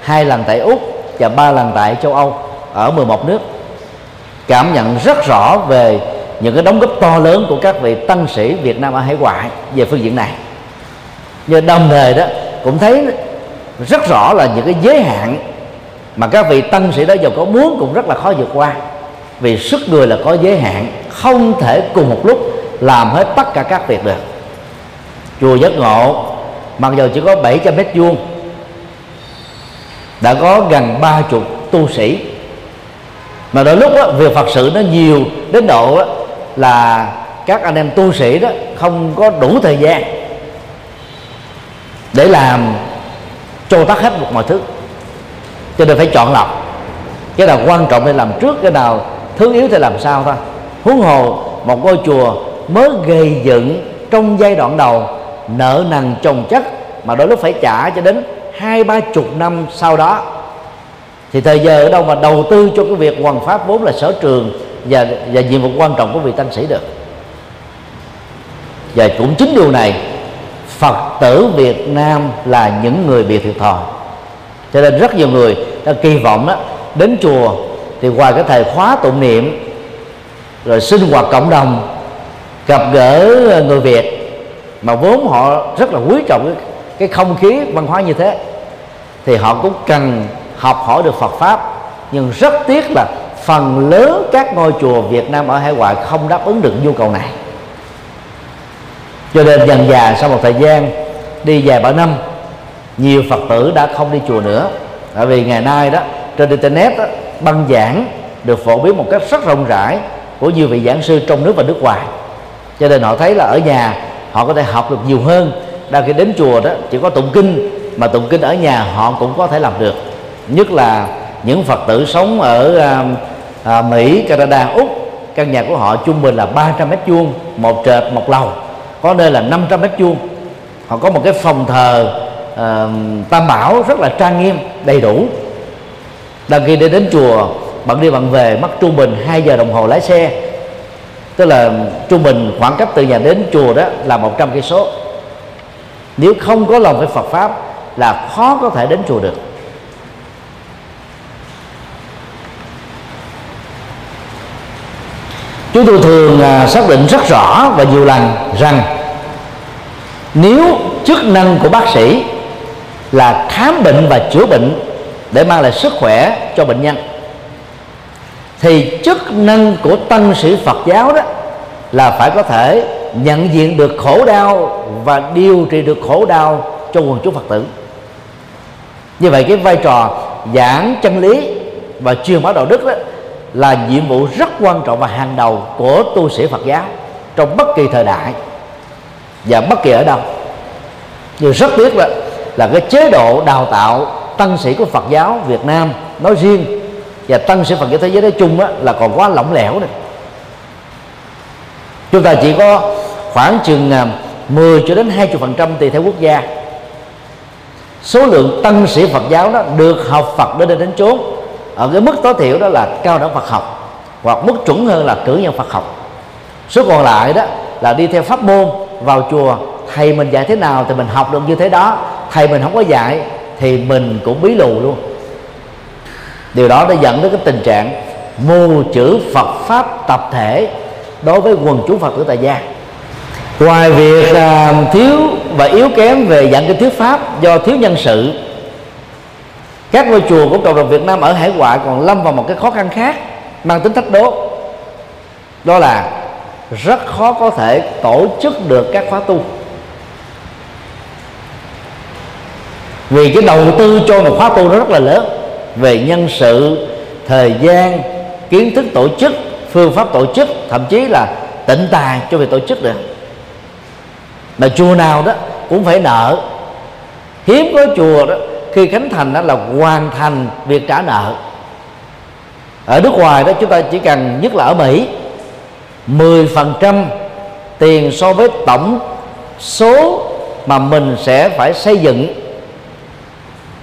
hai lần tại Úc và ba lần tại châu Âu ở 11 nước. Cảm nhận rất rõ về những cái đóng góp to lớn của các vị tăng sĩ Việt Nam ở hải ngoại về phương diện này. Nhưng đồng thời đó, cũng thấy rất rõ là những cái giới hạn mà các vị tăng sĩ đó giàu có muốn cũng rất là khó vượt qua. Vì sức người là có giới hạn, không thể cùng một lúc làm hết tất cả các việc được. Chùa giác ngộ mặc dù chỉ có 700 mét vuông đã có gần ba chục tu sĩ. Mà đôi lúc đó, việc phật sự nó nhiều đến độ đó, là các anh em tu sĩ đó không có đủ thời gian để làm trô tắt hết một mọi thứ. Cho nên phải chọn lọc. Cái nào quan trọng để làm trước cái nào thứ yếu thì làm sao thôi. Huống hồ một ngôi chùa mới gây dựng trong giai đoạn đầu nợ nần chồng chất mà đôi lúc phải trả cho đến hai ba chục năm sau đó. Thì thời giờ ở đâu mà đầu tư cho cái việc hoàn pháp vốn là sở trường và và nhiệm vụ quan trọng của vị tăng sĩ được. Và cũng chính điều này, Phật tử Việt Nam là những người bị thiệt thòi. Cho nên rất nhiều người ta kỳ vọng đó đến chùa thì ngoài cái thời khóa tụng niệm, rồi sinh hoạt cộng đồng, gặp gỡ người Việt mà vốn họ rất là quý trọng cái, cái không khí văn hóa như thế. Thì họ cũng cần học hỏi được Phật pháp. Nhưng rất tiếc là phần lớn các ngôi chùa Việt Nam ở hải ngoại không đáp ứng được nhu cầu này. Cho nên dần dà sau một thời gian đi vài ba năm nhiều phật tử đã không đi chùa nữa. Tại vì ngày nay đó trên internet đó, băng giảng được phổ biến một cách rất rộng rãi của nhiều vị giảng sư trong nước và nước ngoài. Cho nên họ thấy là ở nhà họ có thể học được nhiều hơn. Đa khi đến chùa đó chỉ có tụng kinh mà tụng kinh ở nhà họ cũng có thể làm được. Nhất là những phật tử sống ở à, à, mỹ canada úc căn nhà của họ trung bình là 300 mét vuông một trệt một lầu có nơi là 500 mét vuông. Họ có một cái phòng thờ à, tam bảo rất là trang nghiêm đầy đủ. Đăng khi đi đến chùa bạn đi bạn về mất trung bình 2 giờ đồng hồ lái xe tức là trung bình khoảng cách từ nhà đến chùa đó là 100 cây số. Nếu không có lòng với Phật pháp là khó có thể đến chùa được. Chúng tôi thường à, xác định rất rõ và nhiều lần rằng nếu chức năng của bác sĩ là khám bệnh và chữa bệnh để mang lại sức khỏe cho bệnh nhân thì chức năng của tăng sĩ Phật giáo đó là phải có thể nhận diện được khổ đau và điều trị được khổ đau cho quần chúng Phật tử. Như vậy cái vai trò giảng chân lý và truyền bá đạo đức đó là nhiệm vụ rất quan trọng và hàng đầu của tu sĩ Phật giáo trong bất kỳ thời đại và bất kỳ ở đâu. Nhưng rất tiếc là là cái chế độ đào tạo tăng sĩ của Phật giáo Việt Nam nói riêng và tăng sĩ Phật giáo thế giới nói chung á, là còn quá lỏng lẻo này chúng ta chỉ có khoảng chừng à, 10 cho đến 20 phần trăm tùy theo quốc gia. Số lượng tăng sĩ Phật giáo đó được học Phật đến đây đến chốn. Ở cái mức tối thiểu đó là cao đẳng Phật học hoặc mức chuẩn hơn là cử nhân Phật học. Số còn lại đó là đi theo pháp môn vào chùa thầy mình dạy thế nào thì mình học được như thế đó. Thầy mình không có dạy thì mình cũng bí lù luôn điều đó đã dẫn đến cái tình trạng mù chữ Phật pháp tập thể đối với quần chúng Phật tử tại gia. Ngoài việc à, thiếu và yếu kém về dạng kinh thuyết pháp do thiếu nhân sự các ngôi chùa của cộng đồng Việt Nam ở hải ngoại còn lâm vào một cái khó khăn khác mang tính thách đố. Đó là rất khó có thể tổ chức được các khóa tu. Vì cái đầu tư cho một khóa tu nó rất là lớn về nhân sự, thời gian, kiến thức tổ chức, phương pháp tổ chức, thậm chí là tịnh tài cho việc tổ chức được mà chùa nào đó cũng phải nợ. Hiếm có chùa đó khi khánh thành đó là hoàn thành việc trả nợ. Ở nước ngoài đó chúng ta chỉ cần, nhất là ở Mỹ 10% tiền so với tổng số mà mình sẽ phải xây dựng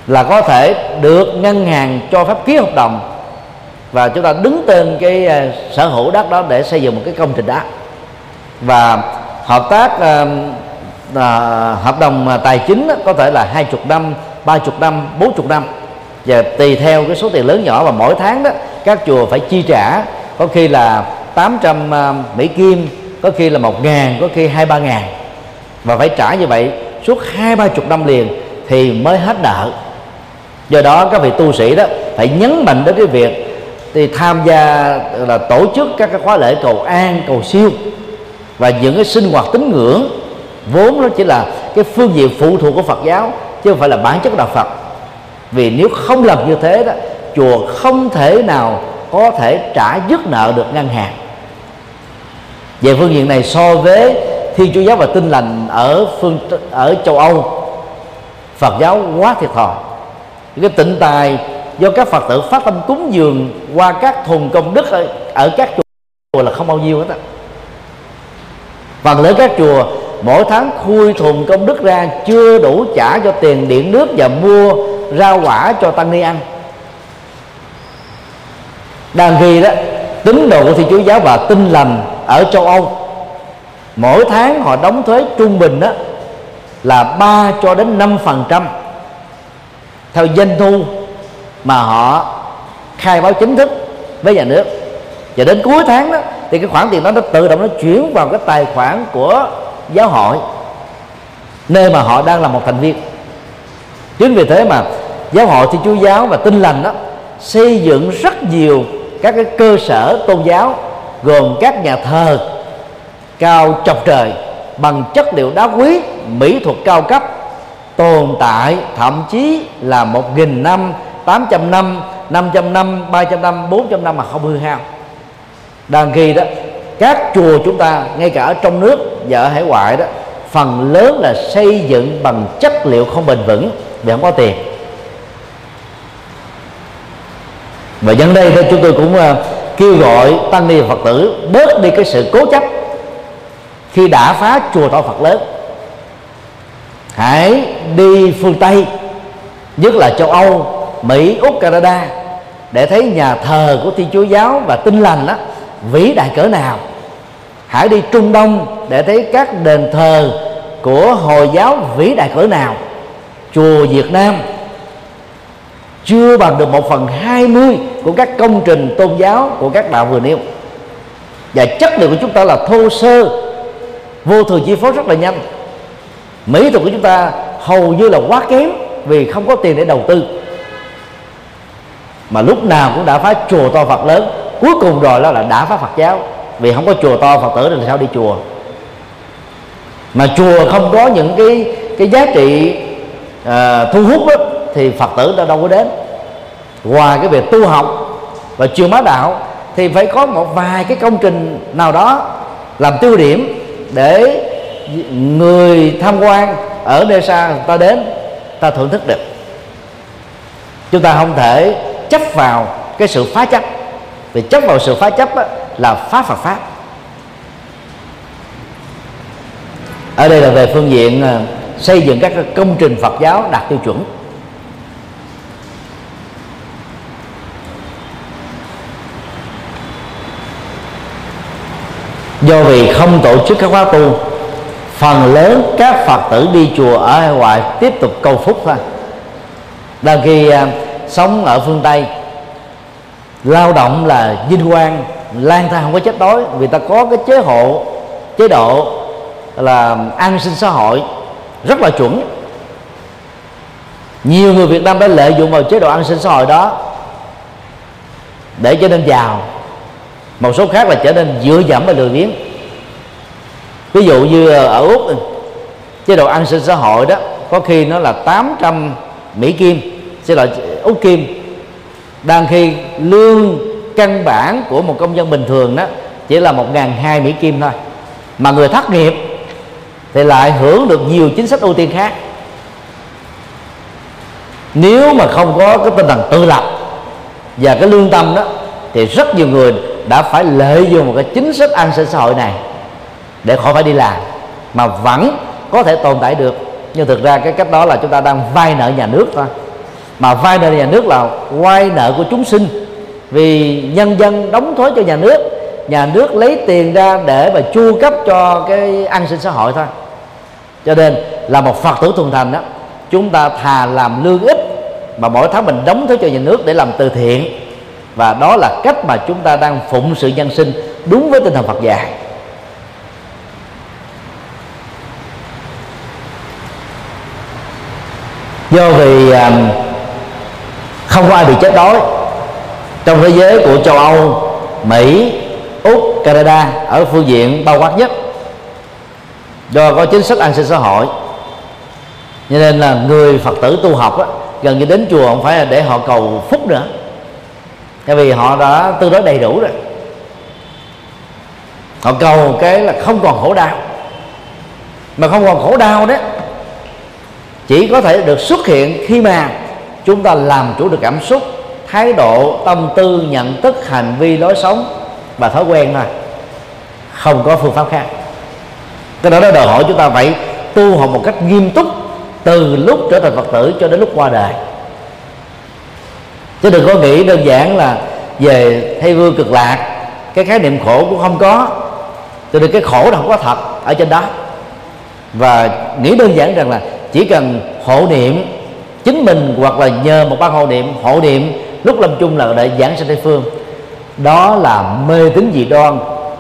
là có thể được ngân hàng cho phép ký hợp đồng. Và chúng ta đứng tên cái à, sở hữu đất đó để xây dựng một cái công trình đó. Và hợp tác uh, hợp đồng tài chính có thể là hai chục năm ba chục năm bốn chục năm. Và tùy theo cái số tiền lớn nhỏ và mỗi tháng đó các chùa phải chi trả. Có khi là 800 Mỹ Kim có khi là một ngàn có khi hai ba ngàn. Và phải trả như vậy suốt hai ba chục năm liền thì mới hết nợ do đó các vị tu sĩ đó phải nhấn mạnh đến cái việc thì tham gia là tổ chức các cái khóa lễ cầu an, cầu siêu. Và những cái sinh hoạt tín ngưỡng vốn nó chỉ là cái phương diện phụ thuộc của Phật giáo, chứ không phải là bản chất đạo Phật. Vì nếu không làm như thế đó, chùa không thể nào có thể trả dứt nợ được ngân hàng. Về phương diện này so với thiên chúa giáo và tinh lành ở phương, ở châu âu, phật giáo quá thiệt thòi cái tịnh tài do các phật tử phát tâm cúng dường qua các thùng công đức ở, ở các chùa là không bao nhiêu hết á. Phần lớn các chùa mỗi tháng khui thùng công đức ra chưa đủ trả cho tiền điện nước và mua rau quả cho tăng ni ăn. Đang ghi đó tín đồ của thiên chúa giáo và tin lành ở châu âu. Mỗi tháng họ đóng thuế trung bình đó là 3 cho đến 5 phần trăm theo doanh thu mà họ khai báo chính thức với nhà nước. Và đến cuối tháng đó, thì cái khoản tiền đó nó tự động nó chuyển vào cái tài khoản của giáo hội, nơi mà họ đang là một thành viên. Chính vì thế mà giáo hội thiên chúa giáo và tinh lành đó xây dựng rất nhiều các cái cơ sở tôn giáo, gồm các nhà thờ cao chọc trời bằng chất liệu đá quý, mỹ thuật cao cấp tồn tại thậm chí là một nghìn năm tám trăm năm năm trăm năm ba trăm năm bốn trăm năm mà không hư hao. Đang ghi đó các chùa chúng ta ngay cả ở trong nước và ở hải ngoại đó phần lớn là xây dựng bằng chất liệu không bền vững vì không có tiền. Và nhân đây thì chúng tôi cũng uh, kêu gọi tăng ni phật tử bớt đi cái sự cố chấp khi đã phá chùa thọ phật lớn hãy đi phương tây, nhất là châu âu, mỹ, úc, canada, để thấy nhà thờ của thiên chúa giáo và tinh lành đó vĩ đại cỡ nào. Hãy đi trung đông để thấy các đền thờ của hồi giáo vĩ đại cỡ nào. Chùa việt nam chưa bằng được một phần hai mươi của các công trình tôn giáo của các đạo vừa nêu. Và chất liệu của chúng ta là thô sơ, vô thường chi phối rất là nhanh mỹ thuật của chúng ta hầu như là quá kém vì không có tiền để đầu tư. Mà lúc nào cũng đã phá chùa to phật lớn cuối cùng rồi đó là đã phá phật giáo. Vì không có chùa to phật tử thì sao đi chùa? Mà chùa không có những cái cái giá trị uh, thu hút đó, thì phật tử đã đâu có đến. Ngoài cái việc tu học và truyền bá đạo thì phải có một vài cái công trình nào đó làm tiêu điểm để người tham quan ở nơi xa ta đến ta thưởng thức được. Chúng ta không thể chấp vào cái sự phá chấp. Vì chấp vào sự phá chấp á, là phá Phật pháp. Ở đây là về phương diện à, xây dựng các công trình Phật giáo đạt tiêu chuẩn. Do vì không tổ chức các khóa tu phần lớn các phật tử đi chùa ở hải ngoại tiếp tục cầu phúc thôi. Đang khi uh, sống ở phương tây lao động là vinh quang lang thang không có chết đói vì ta có cái chế hộ chế độ là an sinh xã hội rất là chuẩn. Nhiều người Việt Nam đã lợi dụng vào chế độ an sinh xã hội đó để trở nên giàu. Một số khác là trở nên dựa dẫm và lười biếng ví dụ như ờ, ở úc ừ, chế độ an sinh xã hội đó, có khi nó là 800 mỹ kim xin lỗi ờ, úc kim. Đang khi lương căn bản của một công dân bình thường đó chỉ là một ngàn hai mỹ kim thôi. Mà người thất nghiệp thì lại hưởng được nhiều chính sách ưu tiên khác. Nếu mà không có cái tinh thần tự lập và cái lương tâm đó, thì rất nhiều người đã phải lợi dụng một cái chính sách an sinh xã hội này để khỏi phải đi làm, mà vẫn có thể tồn tại được. Nhưng thực ra cái cách đó là chúng ta đang vay nợ nhà nước thôi. Mà vay nợ nhà nước là vay nợ của chúng sinh. Vì nhân dân đóng thuế cho nhà nước nhà nước lấy tiền ra để mà chu cấp cho cái an sinh xã hội thôi. Cho nên là một phật tử thuần thành đó, chúng ta thà làm lương ít mà mỗi tháng mình đóng thuế cho nhà nước để làm từ thiện. Và đó là cách mà chúng ta đang phụng sự nhân sinh đúng với tinh thần Phật dạy. Do vì à, không có ai bị chết đói trong thế giới của châu Âu Mỹ Úc Canada ở phương diện bao quát nhất. Do có chính sách an sinh xã hội cho nên là người Phật tử tu học á, gần như đến chùa không phải là để họ cầu phúc nữa. Tại vì họ đã tương đối đầy đủ rồi. Họ cầu cái là không còn khổ đau. Mà không còn khổ đau đó chỉ có thể được xuất hiện khi mà chúng ta làm chủ được cảm xúc, thái độ, tâm tư, nhận thức, hành vi, lối sống và thói quen thôi. Không có phương pháp khác. Cái đó nó đòi hỏi chúng ta phải tu học một cách nghiêm túc từ lúc trở thành phật tử cho đến lúc qua đời. Chứ đừng có nghĩ đơn giản là về thay vương cực lạc, cái khái niệm khổ cũng không có, cho nên cái khổ đâu không có thật ở trên đó. Và nghĩ đơn giản rằng là chỉ cần hộ niệm chính mình hoặc là nhờ một ban hộ niệm hộ niệm lúc lâm chung là để giảng sanh tây phương. Đó là mê tín dị đoan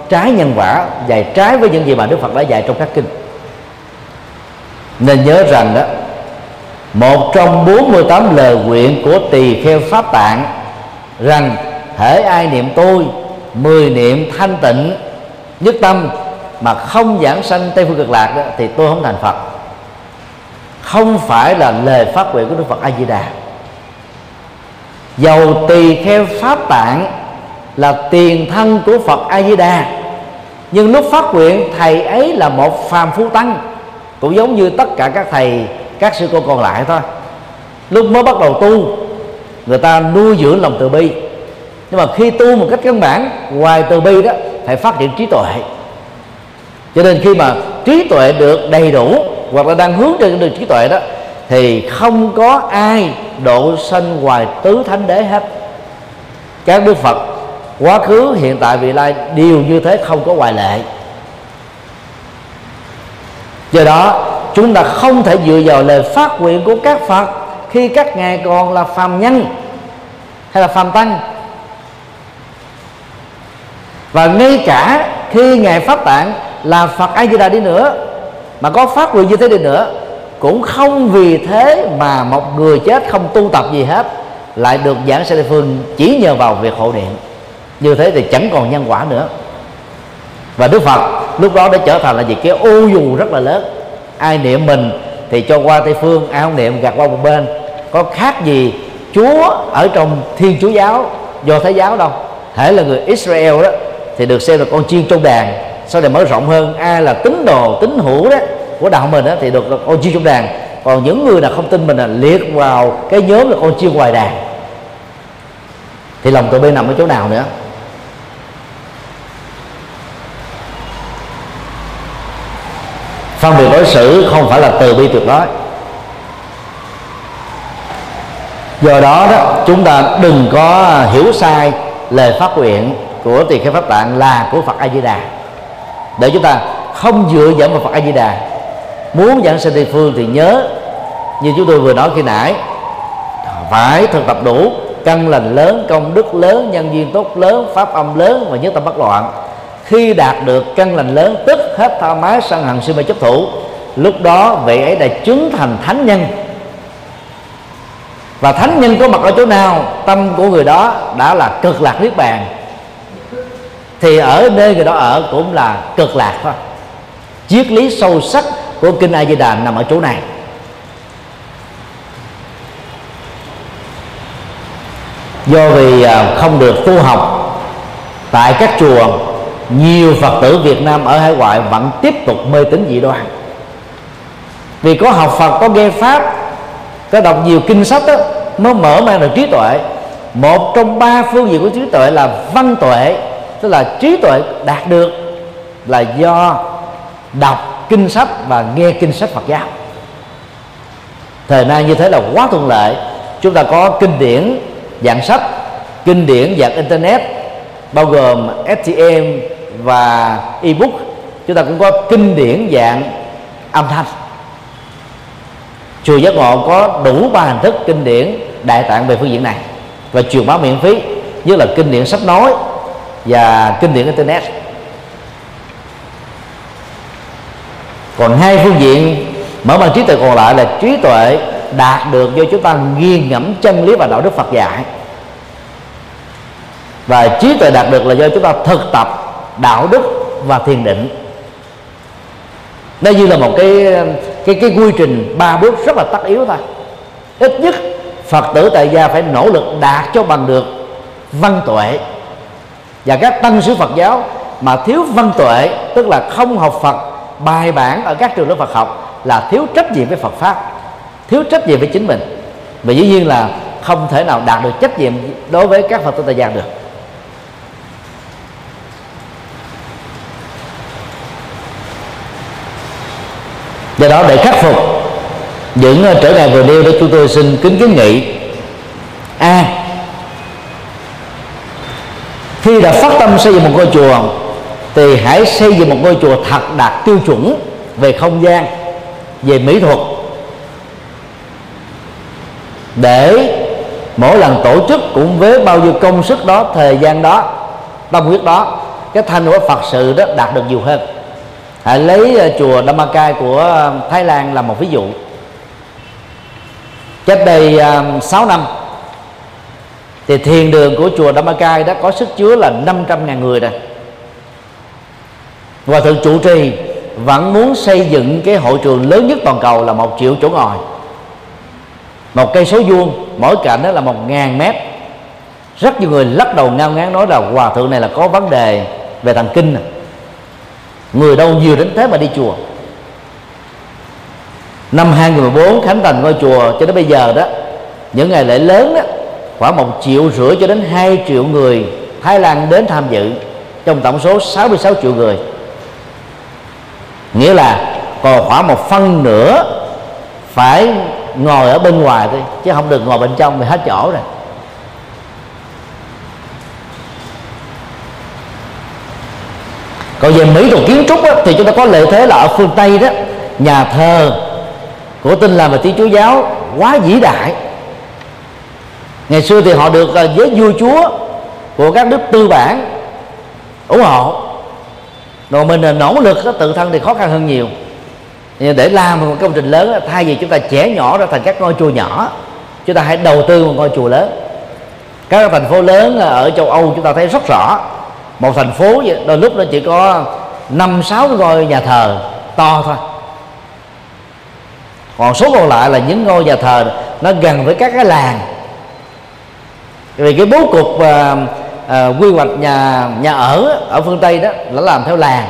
trái nhân quả và trái với những gì mà Đức Phật đã dạy trong các kinh. Nên nhớ rằng đó một trong 48 lời nguyện của tỳ kheo pháp tạng rằng thể ai niệm tôi mười niệm thanh tịnh nhất tâm mà không giảng sanh tây phương cực lạc đó, thì tôi không thành phật không phải là lời phát nguyện của đức phật a di đà dầu tỳ kheo pháp tạng là tiền thân của phật a di đà nhưng lúc phát nguyện, thầy ấy là một phàm phu tăng, cũng giống như tất cả các thầy, các sư cô còn lại thôi. Lúc mới bắt đầu tu, người ta nuôi dưỡng lòng từ bi. Nhưng mà khi tu một cách căn bản, ngoài từ bi đó, phải phát triển trí tuệ. Cho nên khi mà trí tuệ được đầy đủ hoặc là đang hướng trên đường trí tuệ đó, thì không có ai độ sanh ngoài tứ thánh đế hết. Các đức phật, quá khứ, hiện tại, vị lai, đều như thế, không có ngoại lệ. Do đó, chúng ta không thể dựa vào lời phát nguyện của các phật khi các ngài còn là phàm nhân hay là phàm tăng. Và ngay cả khi ngài pháp tạng là phật a di đà đi nữa mà có phát nguyện như thế đi nữa, cũng không vì thế mà một người chết không tu tập gì hết, lại được giảng sanh phương chỉ nhờ vào việc hộ niệm. Như thế thì chẳng còn nhân quả nữa. Và đức phật lúc đó đã trở thành là gì cái ô dù rất là lớn. Ai niệm mình thì cho qua tây phương, ai không niệm gạt qua một bên. Có khác gì chúa ở trong thiên chúa giáo, do thái giáo đâu. Thể là người israel đó, thì được xem là con chiên trong đàn sau này mở rộng hơn? Ai là tín đồ, tín hữu đó của đạo mình đó thì được con chiên trong đàn. Còn những người nào không tin mình là liệt vào cái nhóm là con chiên ngoài đàn. Thì lòng từ bên nằm ở chỗ nào nữa? Phân biệt đối xử không phải là từ bi tuyệt đối. Do đó đó, chúng ta đừng có hiểu sai lời phát nguyện của tỳ kheo pháp tạng là của phật a di đà để chúng ta không dựa dẫm vào phật a di đà muốn giảng sinh tây phương thì nhớ, như chúng tôi vừa nói khi nãy, phải thực tập đủ căn lành lớn, công đức lớn, nhân duyên tốt lớn, pháp âm lớn và nhất tâm bất loạn. Khi đạt được căn lành lớn, tức hết tha mái sân hận si mê chấp thủ, lúc đó vị ấy đã chứng thành thánh nhân. Và thánh nhân có mặt ở chỗ nào, tâm của người đó đã là cực lạc niết bàn thì ở nơi người đó ở cũng là cực lạc thôi. Triết lý sâu sắc của kinh a di đà nằm ở chỗ này. Do vì à, không được tu học tại các chùa, nhiều phật tử việt nam ở hải ngoại vẫn tiếp tục mê tín dị đoan. Vì có học phật, có nghe pháp, có đọc nhiều kinh sách đó mới mở mang được trí tuệ. Một trong ba phương diện của trí tuệ là văn tuệ tức là trí tuệ đạt được là do đọc kinh sách và nghe kinh sách Phật giáo. Thời nay như thế là quá thuận lợi. Chúng ta có kinh điển dạng sách, kinh điển dạng internet, bao gồm STM và ebook. Chúng ta cũng có kinh điển dạng âm thanh. Chùa giác ngộ có đủ ba hình thức kinh điển đại tạng về phương diện này và truyền bá miễn phí như là kinh điển sách nói và kinh điển internet. Còn hai phương diện mở mang trí tuệ còn lại là trí tuệ đạt được do chúng ta nghiền ngẫm chân lý và đạo đức Phật dạy. Và trí tuệ đạt được là do chúng ta thực tập đạo đức và thiền định. Nó như là một cái cái cái quy trình ba bước rất là tất yếu thôi. Ít nhất phật tử tại gia phải nỗ lực đạt cho bằng được văn tuệ và các tăng sứ phật giáo mà thiếu văn tuệ, tức là không học phật, bài bản ở các trường lớp phật học là thiếu trách nhiệm với phật pháp, thiếu trách nhiệm với chính mình. Và dĩ nhiên là không thể nào đạt được trách nhiệm đối với các phật tử tại gia được. Do đó để khắc phục những ờ, trở ngại vừa nêu đó chúng tôi xin kính kiến nghị a à, khi đã phát tâm xây dựng một ngôi chùa, thì hãy xây dựng một ngôi chùa thật đạt tiêu chuẩn về không gian, về mỹ thuật. Để mỗi lần tổ chức cũng với bao nhiêu công sức đó, thời gian đó, tâm huyết đó, cái thanh của phật sự đó đạt được nhiều hơn. Hãy lấy ờ, chùa Damakai của ờ, Thái Lan là một ví dụ. Cách đây ờ, 6 năm thì thiền đường của chùa Dhammakai đã có sức chứa là 500 ngàn người rồi. Hòa thượng chủ trì vẫn muốn xây dựng cái hội trường lớn nhất toàn cầu là một triệu chỗ ngồi. Một cây số vuông, mỗi cạnh đó là một ngàn mét. Rất nhiều người lắc đầu ngao ngán nói là hòa thượng này là có vấn đề về thần kinh này người đâu nhiều đến thế mà đi chùa. Năm 2014 khánh thành ngôi chùa cho đến bây giờ đó, những ngày lễ lớn đó khoảng một triệu rưỡi cho đến 2 triệu người Thái Lan đến tham dự trong tổng số 66 triệu người. Nghĩa là còn khoảng một phân nửa phải ngồi ở bên ngoài thôi chứ không được ngồi bên trong vì hết chỗ rồi. Còn về mỹ thuật kiến trúc á, thì chúng ta có lợi thế là ở phương tây đó nhà thờ của tin lành và tiếng chúa giáo quá vĩ đại ngày xưa thì họ được à, giới vua chúa của các nước tư bản ủng hộ. Rồi mình à, nỗ lực à, tự thân thì khó khăn hơn nhiều. Để làm một công trình lớn thay vì chúng ta trẻ nhỏ ra thành các ngôi chùa nhỏ, chúng ta hãy đầu tư một ngôi chùa lớn. Các thành phố lớn ở châu âu chúng ta thấy rất rõ. Một thành phố đôi lúc nó chỉ có năm, sáu ngôi nhà thờ to thôi. Còn số còn lại là những ngôi nhà thờ, nó gần với các cái làng vì cái bố cục uh, uh, quy hoạch nhà nhà ở ở phương tây đó là làm theo làng.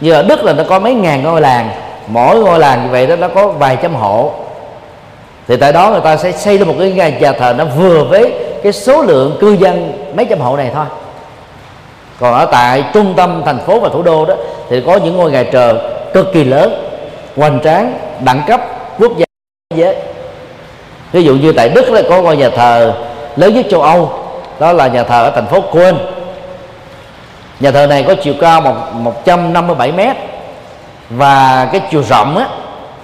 Như ở đức là nó có mấy ngàn ngôi làng mỗi ngôi làng như vậy đó nó có vài trăm hộ. Thì tại đó người ta sẽ xây lên một cái nhà thờ nó vừa với cái số lượng cư dân mấy trăm hộ này thôi. Còn ở tại trung tâm thành phố và thủ đô đó thì có những ngôi nhà trờ cực kỳ lớn hoành tráng đẳng cấp quốc gia giới. Ví dụ như tại đức là có ngôi nhà thờ lớn nhất châu âu đó là nhà thờ ở thành phố Quên. Nhà thờ này có chiều cao một 157 mét và cái chiều rộng á,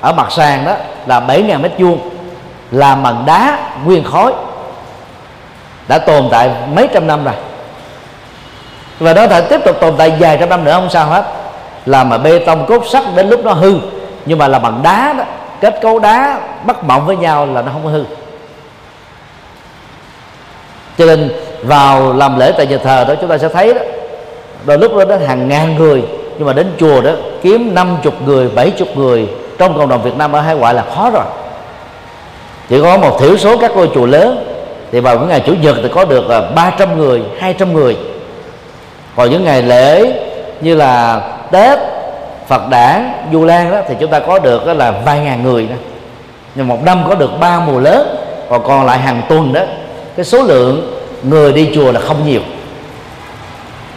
ở mặt sàn đó là 7.000 mét vuông làm bằng đá nguyên khối đã tồn tại mấy trăm năm rồi. Và nó thể tiếp tục tồn tại vài trăm năm nữa không sao hết. Làm mà bê tông cốt sắt đến lúc nó hư nhưng mà là bằng đá đó kết cấu đá bắt mộng với nhau là nó không có hư cho nên vào làm lễ tại nhà thờ đó chúng ta sẽ thấy đó đôi lúc đó, đến hàng ngàn người nhưng mà đến chùa đó kiếm 50 người 70 người trong cộng đồng Việt Nam ở hải ngoại là khó rồi. Chỉ có một thiểu số các ngôi chùa lớn thì vào những ngày chủ nhật thì có được à, 300 người 200 người. Còn những ngày lễ như là Tết Phật đản Du Lan đó thì chúng ta có được là vài ngàn người đó. Nhưng một năm có được ba mùa lớn còn còn lại hàng tuần đó cái số lượng người đi chùa là không nhiều.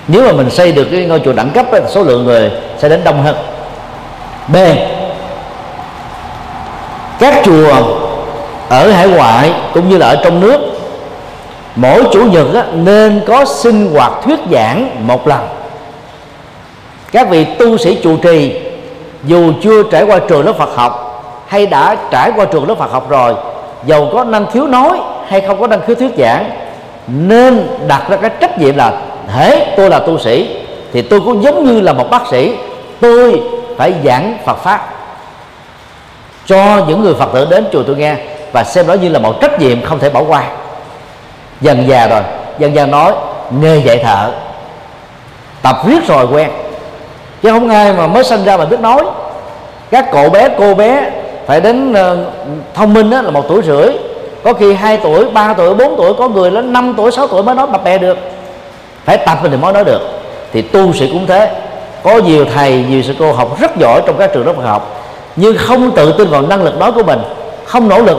Nếu mà mình xây được cái ngôi chùa đẳng cấp ấy, số lượng người sẽ đến đông hơn. B. Các chùa ở hải ngoại cũng như là ở trong nước mỗi chủ nhật á, nên có sinh hoạt thuyết giảng một lần. Các vị tu sĩ trụ trì dù chưa trải qua trường lớp Phật học hay đã trải qua trường lớp Phật học rồi dầu có năng khiếu nói hay không có đăng ký thuyết giảng nên đặt ra cái trách nhiệm là thế tôi là tu sĩ thì tôi cũng giống như là một bác sĩ tôi phải giảng Phật pháp. Cho những người Phật tử đến chùa tôi nghe và xem đó như là một trách nhiệm không thể bỏ qua. Dần già rồi dần dần nói nghề dạy thợ tập viết rồi quen. Chứ không ai mà mới sinh ra mà biết nói. Các cậu bé cô bé phải đến uh, thông minh đó là một tuổi rưỡi có khi 2 tuổi 3 tuổi 4 tuổi, có người đến 5 tuổi 6 tuổi mới nói bập bè được. Phải tập thì mới nói được. Thì tu sĩ cũng thế. Có nhiều thầy, nhiều sư cô học rất giỏi trong các trường lớp học, nhưng không tự tin vào năng lực nói của mình, không nỗ lực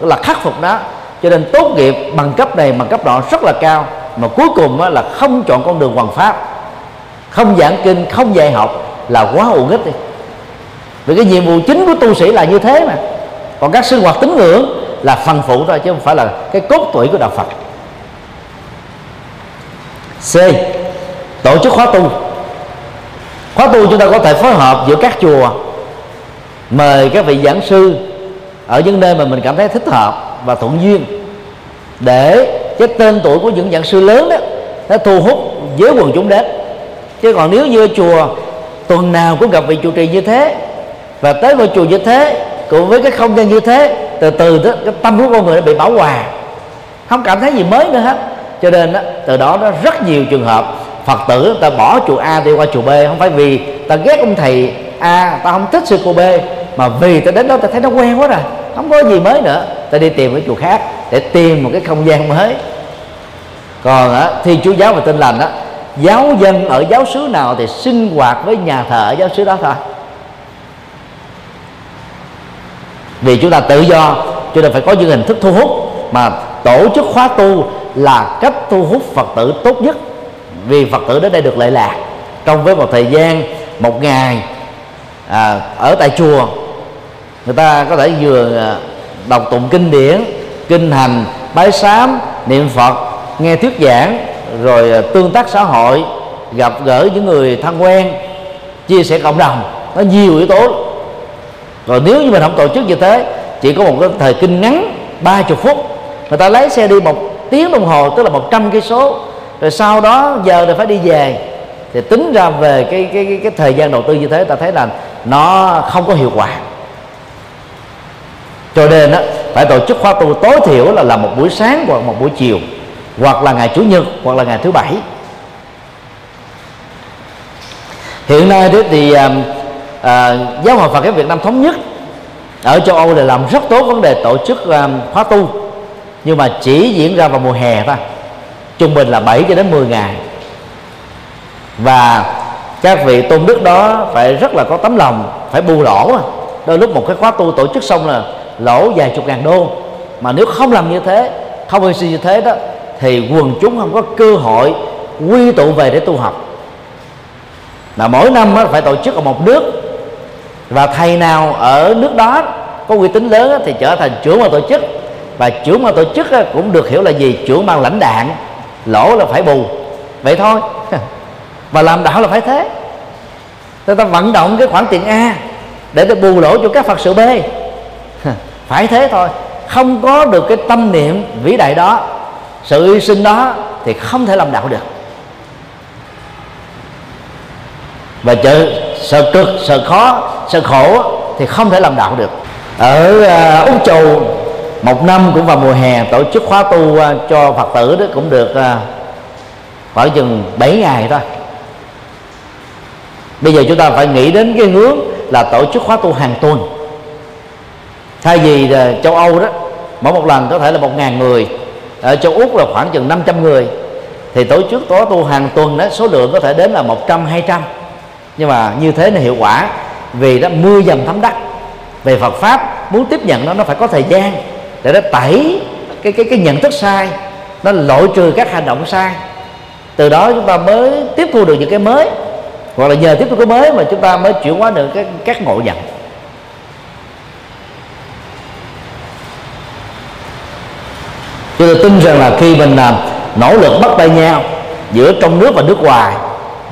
là khắc phục nó. Cho nên tốt nghiệp bằng cấp này, bằng cấp đó rất là cao, mà cuối cùng là không chọn con đường hoàng pháp. Không giảng kinh, không dạy học là quá uổng ích đi. Vì cái nhiệm vụ chính của tu sĩ là như thế mà. Còn các sinh hoạt tín ngưỡng là phần phụ thôi, chứ không phải là cái cốt tuổi của đạo Phật. C. Tổ chức khóa tu. Khóa tu chúng ta có thể phối hợp giữa các chùa, mời các vị giảng sư ở những nơi mà mình cảm thấy thích hợp và thuận duyên, để cái tên tuổi của những giảng sư lớn đó, nó thu hút giới quần chúng đến. Chứ còn nếu như chùa tuần nào cũng gặp vị trụ trì như thế, và tới ngôi chùa như thế, cùng với cái không gian như thế từ từ đó cái tâm của con người nó bị bảo hòa. Không cảm thấy gì mới nữa hết. Cho nên đó, từ đó nó rất nhiều trường hợp phật tử ta bỏ chùa a đi qua chùa b. Không phải vì ta ghét ông thầy a ta không thích sư cô b mà vì ta đến đó ta thấy nó quen quá rồi. Không có gì mới nữa. Ta đi tìm cái chùa khác để tìm một cái không gian mới. Còn á, thi chú giáo và tin lành á giáo dân ở giáo xứ nào thì sinh hoạt với nhà thờ ở giáo xứ đó thôi. Vì chúng ta tự do cho nên phải có những hình thức thu hút. Mà tổ chức khóa tu là cách thu hút phật tử tốt nhất. Vì phật tử đến đây được lệ lạc. Trong với một thời gian một ngày à, ở tại chùa người ta có thể vừa à, đọc tụng kinh điển kinh hành bái sám niệm phật nghe thuyết giảng rồi à, tương tác xã hội gặp gỡ những người thân quen chia sẻ cộng đồng. Nó nhiều yếu tố rồi nếu như mình không tổ chức như thế chỉ có một cái thời kinh ngắn ba chục phút người ta lấy xe đi một tiếng đồng hồ tức là một trăm cây số. Rồi sau đó giờ là phải đi về. Thì tính ra về cái cái cái, cái thời gian đầu tư như thế ta thấy là nó không có hiệu quả. Cho nên đó, phải tổ chức khóa tu tối thiểu là làm một buổi sáng hoặc một buổi chiều hoặc là ngày chủ nhật hoặc là ngày thứ bảy. Hiện nay thì à, à, giáo hội Phật giáo Việt Nam thống nhất ở châu Âu là làm rất tốt vấn đề tổ chức um, khóa tu nhưng mà chỉ diễn ra vào mùa hè thôi trung bình là 7 cho đến 10 ngày. Và các vị tôn đức đó phải rất là có tấm lòng phải bù lỗ đôi lúc một cái khóa tu tổ chức xong là lỗ vài chục ngàn đô. Mà nếu không làm như thế không hy sinh như thế đó thì quần chúng không có cơ hội quy tụ về để tu học. Là mỗi năm phải tổ chức ở một nước và thầy nào ở nước đó có uy tín lớn thì trở thành trưởng ban tổ chức. Và trưởng ban tổ chức cũng được hiểu là gì? Trưởng ban lãnh đạn. Lỗ là phải bù. Vậy thôi. Và làm đạo là phải thế. Người ta vận động cái khoản tiền a để để bù lỗ cho các phật sự b. Phải thế thôi. Không có được cái tâm niệm vĩ đại đó, sự hy sinh đó, thì không thể làm đạo được. Và chữ sợ cực sợ khó sợ khổ thì không thể làm đạo được. Ở uh, úc châu một năm cũng vào mùa hè tổ chức khóa tu uh, cho phật tử đó cũng được uh, khoảng chừng 7 ngày thôi. Bây giờ chúng ta phải nghĩ đến cái hướng là tổ chức khóa tu hàng tuần. Thay vì châu âu đó mỗi một lần có thể là một ngàn người ở châu úc là khoảng chừng 500 người thì tổ chức khóa tu hàng tuần đó số lượng có thể đến là 100 200 nhưng mà như thế là hiệu quả vì đó mưa dầm thấm đất. Về Phật pháp, muốn tiếp nhận nó nó phải có thời gian để nó tẩy cái cái cái nhận thức sai, nó loại trừ các hành động sai. Từ đó chúng ta mới tiếp thu được những cái mới, hoặc là nhờ tiếp thu cái mới mà chúng ta mới chuyển hóa được các các ngộ nhận. Chúng tôi tin rằng là khi mình làm nỗ lực bắt tay nhau giữa trong nước và nước ngoài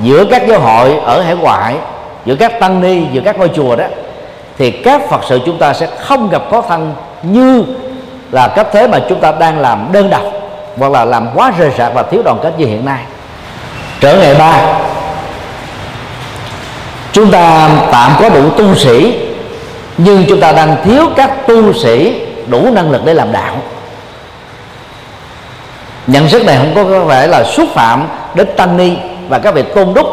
giữa các giáo hội ở hải ngoại, giữa các tăng ni, giữa các ngôi chùa đó, thì các phật sự chúng ta sẽ không gặp khó khăn như là cách thế mà chúng ta đang làm đơn độc hoặc là làm quá rời rạc và thiếu đoàn kết như hiện nay. Trở ngày ba, chúng ta tạm có đủ tu sĩ, nhưng chúng ta đang thiếu các tu sĩ đủ năng lực để làm đạo. Nhận xét này không có vẻ là xúc phạm đến tăng ni và các vị tôn đúc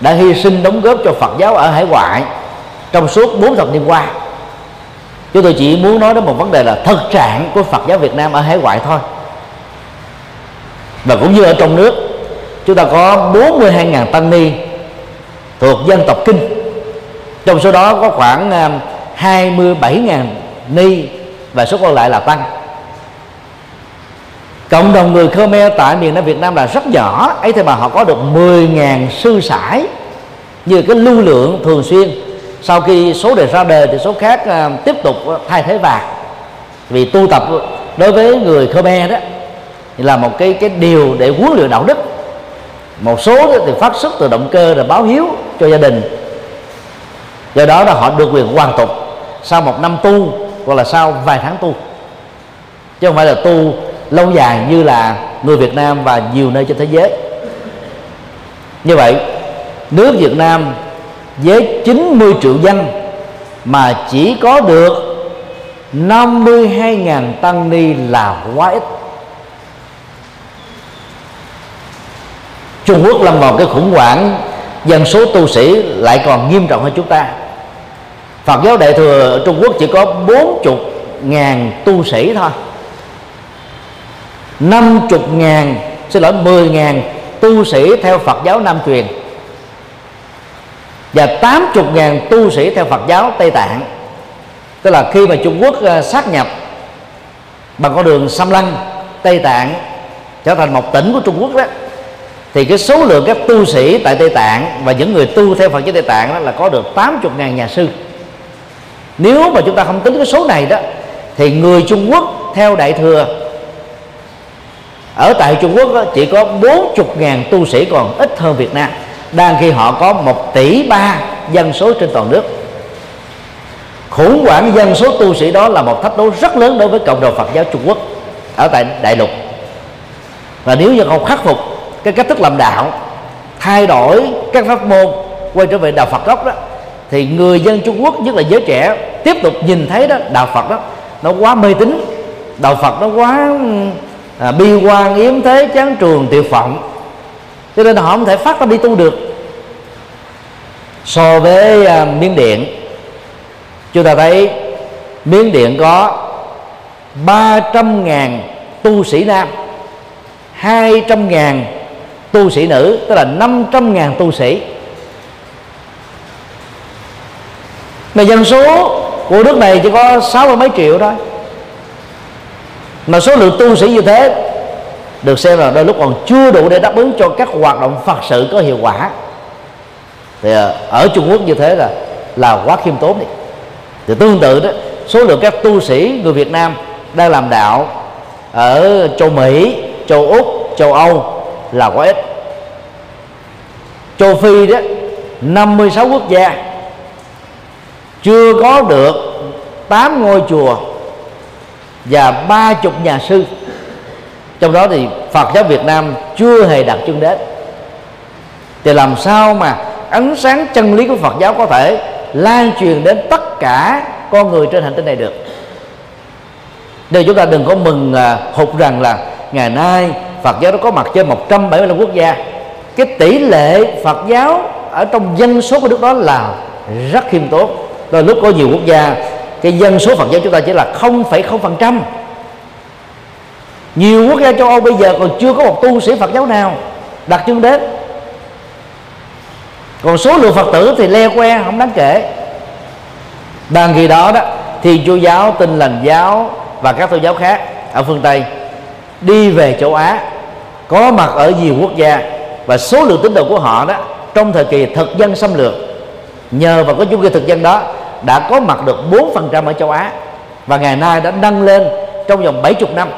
đã hy sinh đóng góp cho Phật giáo ở hải ngoại trong suốt bốn thập niên qua. Chúng tôi chỉ muốn nói đến một vấn đề là thực trạng của Phật giáo Việt Nam ở hải ngoại thôi. Và cũng như ở trong nước, chúng ta có 42.000 tăng ni thuộc dân tộc kinh. Trong số đó có khoảng à, 27.000 ni và số còn lại là tăng cộng đồng người Khmer tại miền Nam Việt Nam là rất nhỏ. Ấy thế mà họ có được 10.000 sư sãi như cái lưu lượng thường xuyên. Sau khi số đề ra đời thì số khác uh, tiếp tục thay thế vào vì tu tập đối với người Khmer đó là một cái cái điều để huấn luyện đạo đức. Một số thì phát xuất từ động cơ là báo hiếu cho gia đình. Do đó là họ được quyền hoàn tục sau một năm tu hoặc là sau vài tháng tu. Chứ không phải là tu lâu dài như là người Việt Nam và nhiều nơi trên thế giới. Như vậy, nước Việt Nam với 90 triệu dân mà chỉ có được 52.000 tăng ni là quá ít. Trung Quốc lâm vào cái khủng hoảng, dân số tu sĩ lại còn nghiêm trọng hơn chúng ta. Phật giáo Đại thừa ở Trung Quốc chỉ có 40 ngàn tu sĩ thôi. 50 ngàn, xin lỗi 10 ngàn tu sĩ theo Phật giáo Nam truyền. Và 80 ngàn tu sĩ theo Phật giáo Tây Tạng. Tức là khi mà Trung Quốc ờ, sát nhập bằng con đường xâm lăng, Tây Tạng trở thành một tỉnh của Trung Quốc đó, thì cái số lượng các tu sĩ tại Tây Tạng và những người tu theo Phật giáo Tây Tạng đó là có được 80 ngàn nhà sư. Nếu mà chúng ta không tính cái số này đó, thì người Trung Quốc theo Đại thừa ở tại Trung Quốc đó, chỉ có 40 ngàn tu sĩ còn ít hơn Việt Nam đang khi họ có một tỷ ba dân số trên toàn nước. Khủng hoảng dân số tu sĩ đó là một thách đố rất lớn đối với cộng đồng Phật giáo Trung Quốc ở tại đại lục. Và nếu như không khắc phục cái cách thức làm đạo thay đổi các pháp môn quay trở về đạo Phật gốc đó thì người dân Trung Quốc nhất là giới trẻ tiếp tục nhìn thấy đó đạo Phật đó nó quá mê tín đạo Phật nó quá à, bi quan yếm thế chán trường tiệu vọng. Cho nên họ không thể phát ra đi tu được. So với à, miếng điện chúng ta thấy miếng điện có 300.000 tu sĩ nam 200.000 tu sĩ nữ tức là 500.000 tu sĩ. Mà dân số của nước này chỉ có sáu mươi mấy triệu thôi mà số lượng tu sĩ như thế được xem là đôi lúc còn chưa đủ để đáp ứng cho các hoạt động phật sự có hiệu quả. Thì à, ở Trung Quốc như thế là là quá khiêm tốn đi. Thì tương tự đó, số lượng các tu sĩ người Việt Nam đang làm đạo ở châu Mỹ, châu Úc, châu Âu là quá ít. Châu Phi đó 56 quốc gia chưa có được 8 ngôi chùa và ba chục nhà sư. Trong đó thì Phật giáo Việt Nam chưa hề đặt chân đến. Thì làm sao mà ánh sáng chân lý của Phật giáo có thể lan truyền đến tất cả con người trên hành tinh này được? Nên chúng ta đừng có mừng à, hụt rằng là ngày nay Phật giáo nó có mặt trên 175 quốc gia. Cái tỷ lệ Phật giáo ở trong dân số của nước đó là rất khiêm tốn. Đôi lúc có nhiều quốc gia cái dân số Phật giáo chúng ta chỉ là 0,0% nhiều quốc gia châu Âu bây giờ còn chưa có một tu sĩ Phật giáo nào đặt chân đến. Còn số lượng Phật tử thì le que không đáng kể. Bằng kỳ đó đó thì chúa giáo tinh lành giáo và các tôn giáo khác ở phương Tây đi về châu Á có mặt ở nhiều quốc gia và số lượng tín đồ của họ đó trong thời kỳ thực dân xâm lược nhờ vào cái chu kỳ thực dân đó đã có mặt được 4% ở châu Á và ngày nay đã nâng lên trong vòng 70 năm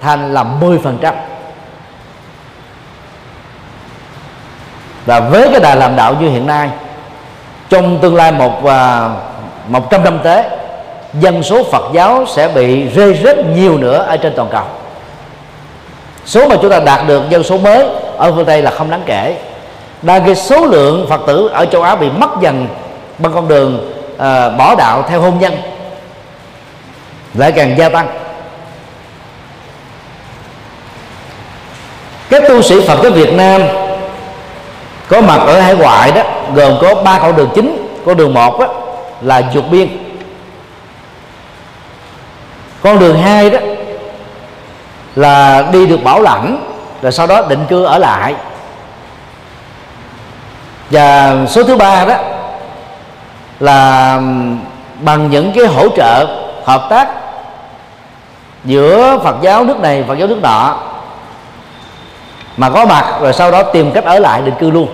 thành là 10% và với cái đà làm đạo như hiện nay, trong tương lai một và một trăm năm tới, dân số Phật giáo sẽ bị rơi rất nhiều nữa ở trên toàn cầu. Số mà chúng ta đạt được dân số mới ở phương Tây là không đáng kể. Đang cái số lượng Phật tử ở châu Á bị mất dần bằng con đường uh, bỏ đạo theo hôn nhân lại càng gia tăng. Các tu sĩ Phật giáo Việt Nam có mặt ở hải ngoại đó gồm có ba con đường chính con đường một đó, là vượt biên. Con đường hai đó là đi được bảo lãnh rồi sau đó định cư ở lại. Và số thứ ba đó là bằng những cái hỗ trợ hợp tác giữa Phật giáo nước này Phật giáo nước nọ. Mà có mặt rồi sau đó tìm cách ở lại định cư luôn.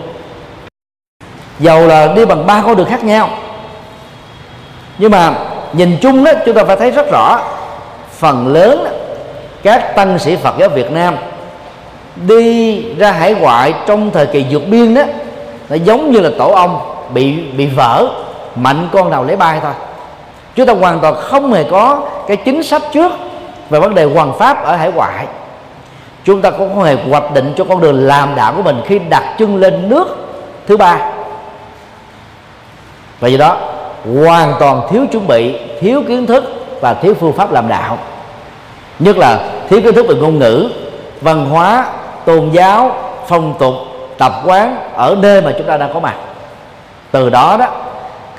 Dầu là đi bằng ba con đường khác nhau. Nhưng mà nhìn chung đó chúng ta phải thấy rất rõ phần lớn đó, các tăng sĩ Phật giáo Việt Nam đi ra hải ngoại trong thời kỳ vượt biên đó nó giống như là tổ ong bị bị vỡ mạnh con nào lấy bay thôi. Chúng ta hoàn toàn không hề có cái chính sách trước về vấn đề hoàn pháp ở hải ngoại. Chúng ta cũng không hề hoạch định cho con đường làm đạo của mình khi đặt chân lên nước thứ ba. Và do đó, hoàn toàn thiếu chuẩn bị, thiếu kiến thức và thiếu phương pháp làm đạo. Nhất là thiếu kiến thức về ngôn ngữ, văn hóa, tôn giáo, phong tục, tập quán ở nơi mà chúng ta đang có mặt. Từ đó đó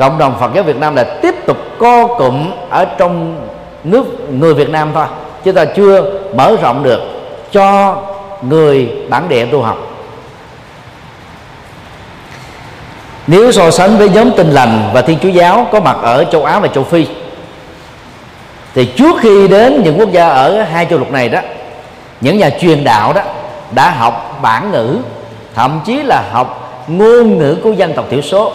cộng đồng Phật giáo Việt Nam là tiếp tục co cụm ở trong nước người Việt Nam thôi chúng ta chưa mở rộng được cho người bản địa tu học. Nếu so sánh với nhóm tinh lành và thiên chúa giáo có mặt ở châu á và châu phi, thì trước khi đến những quốc gia ở hai châu lục này đó, những nhà truyền đạo đó đã học bản ngữ, thậm chí là học ngôn ngữ của dân tộc thiểu số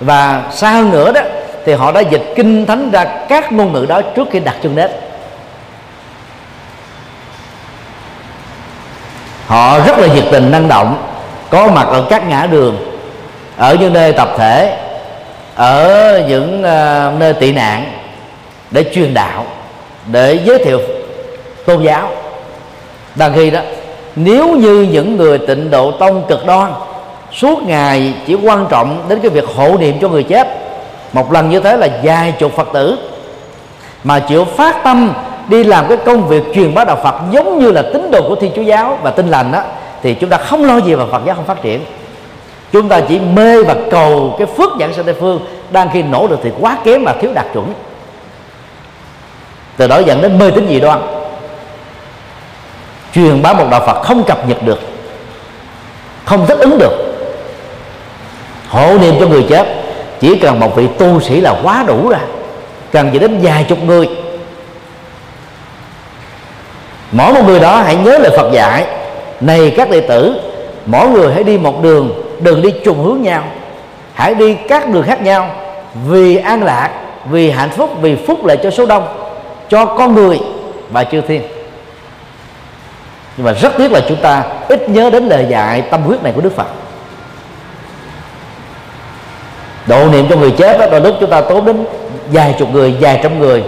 và xa hơn nữa đó thì họ đã dịch kinh thánh ra các ngôn ngữ đó trước khi đặt chân đến họ rất là nhiệt tình năng động có mặt ở các ngã đường ở những nơi tập thể ở những uh, nơi tị nạn để truyền đạo để giới thiệu tôn giáo. Đang khi đó nếu như những người tịnh độ tông cực đoan suốt ngày chỉ quan trọng đến cái việc hộ niệm cho người chết. Một lần như thế là vài chục phật tử mà chịu phát tâm đi làm cái công việc truyền bá đạo Phật giống như là tín đồ của Thiên Chúa giáo và tin lành đó thì chúng ta không lo gì mà Phật giáo không phát triển. Chúng ta chỉ mê và cầu cái phước giảng sang tây phương, đang khi nổ được thì quá kém và thiếu đạt chuẩn. Từ đó dẫn đến mê tín dị đoan. Truyền bá một đạo Phật không cập nhật được, không thích ứng được hộ niệm cho người chết. Chỉ cần một vị tu sĩ là quá đủ rồi. Cần gì đến vài chục người. Mỗi một người đó hãy nhớ lời Phật dạy. Này các đệ tử, mỗi người hãy đi một đường, đừng đi trùng hướng nhau. Hãy đi các đường khác nhau. Vì an lạc, vì hạnh phúc, vì phúc lợi cho số đông, cho con người và chư thiên. Nhưng mà rất tiếc là chúng ta ít nhớ đến lời dạy tâm huyết này của Đức Phật độ niệm cho người chết đó đôi lúc chúng ta tốn đến vài chục người vài trăm người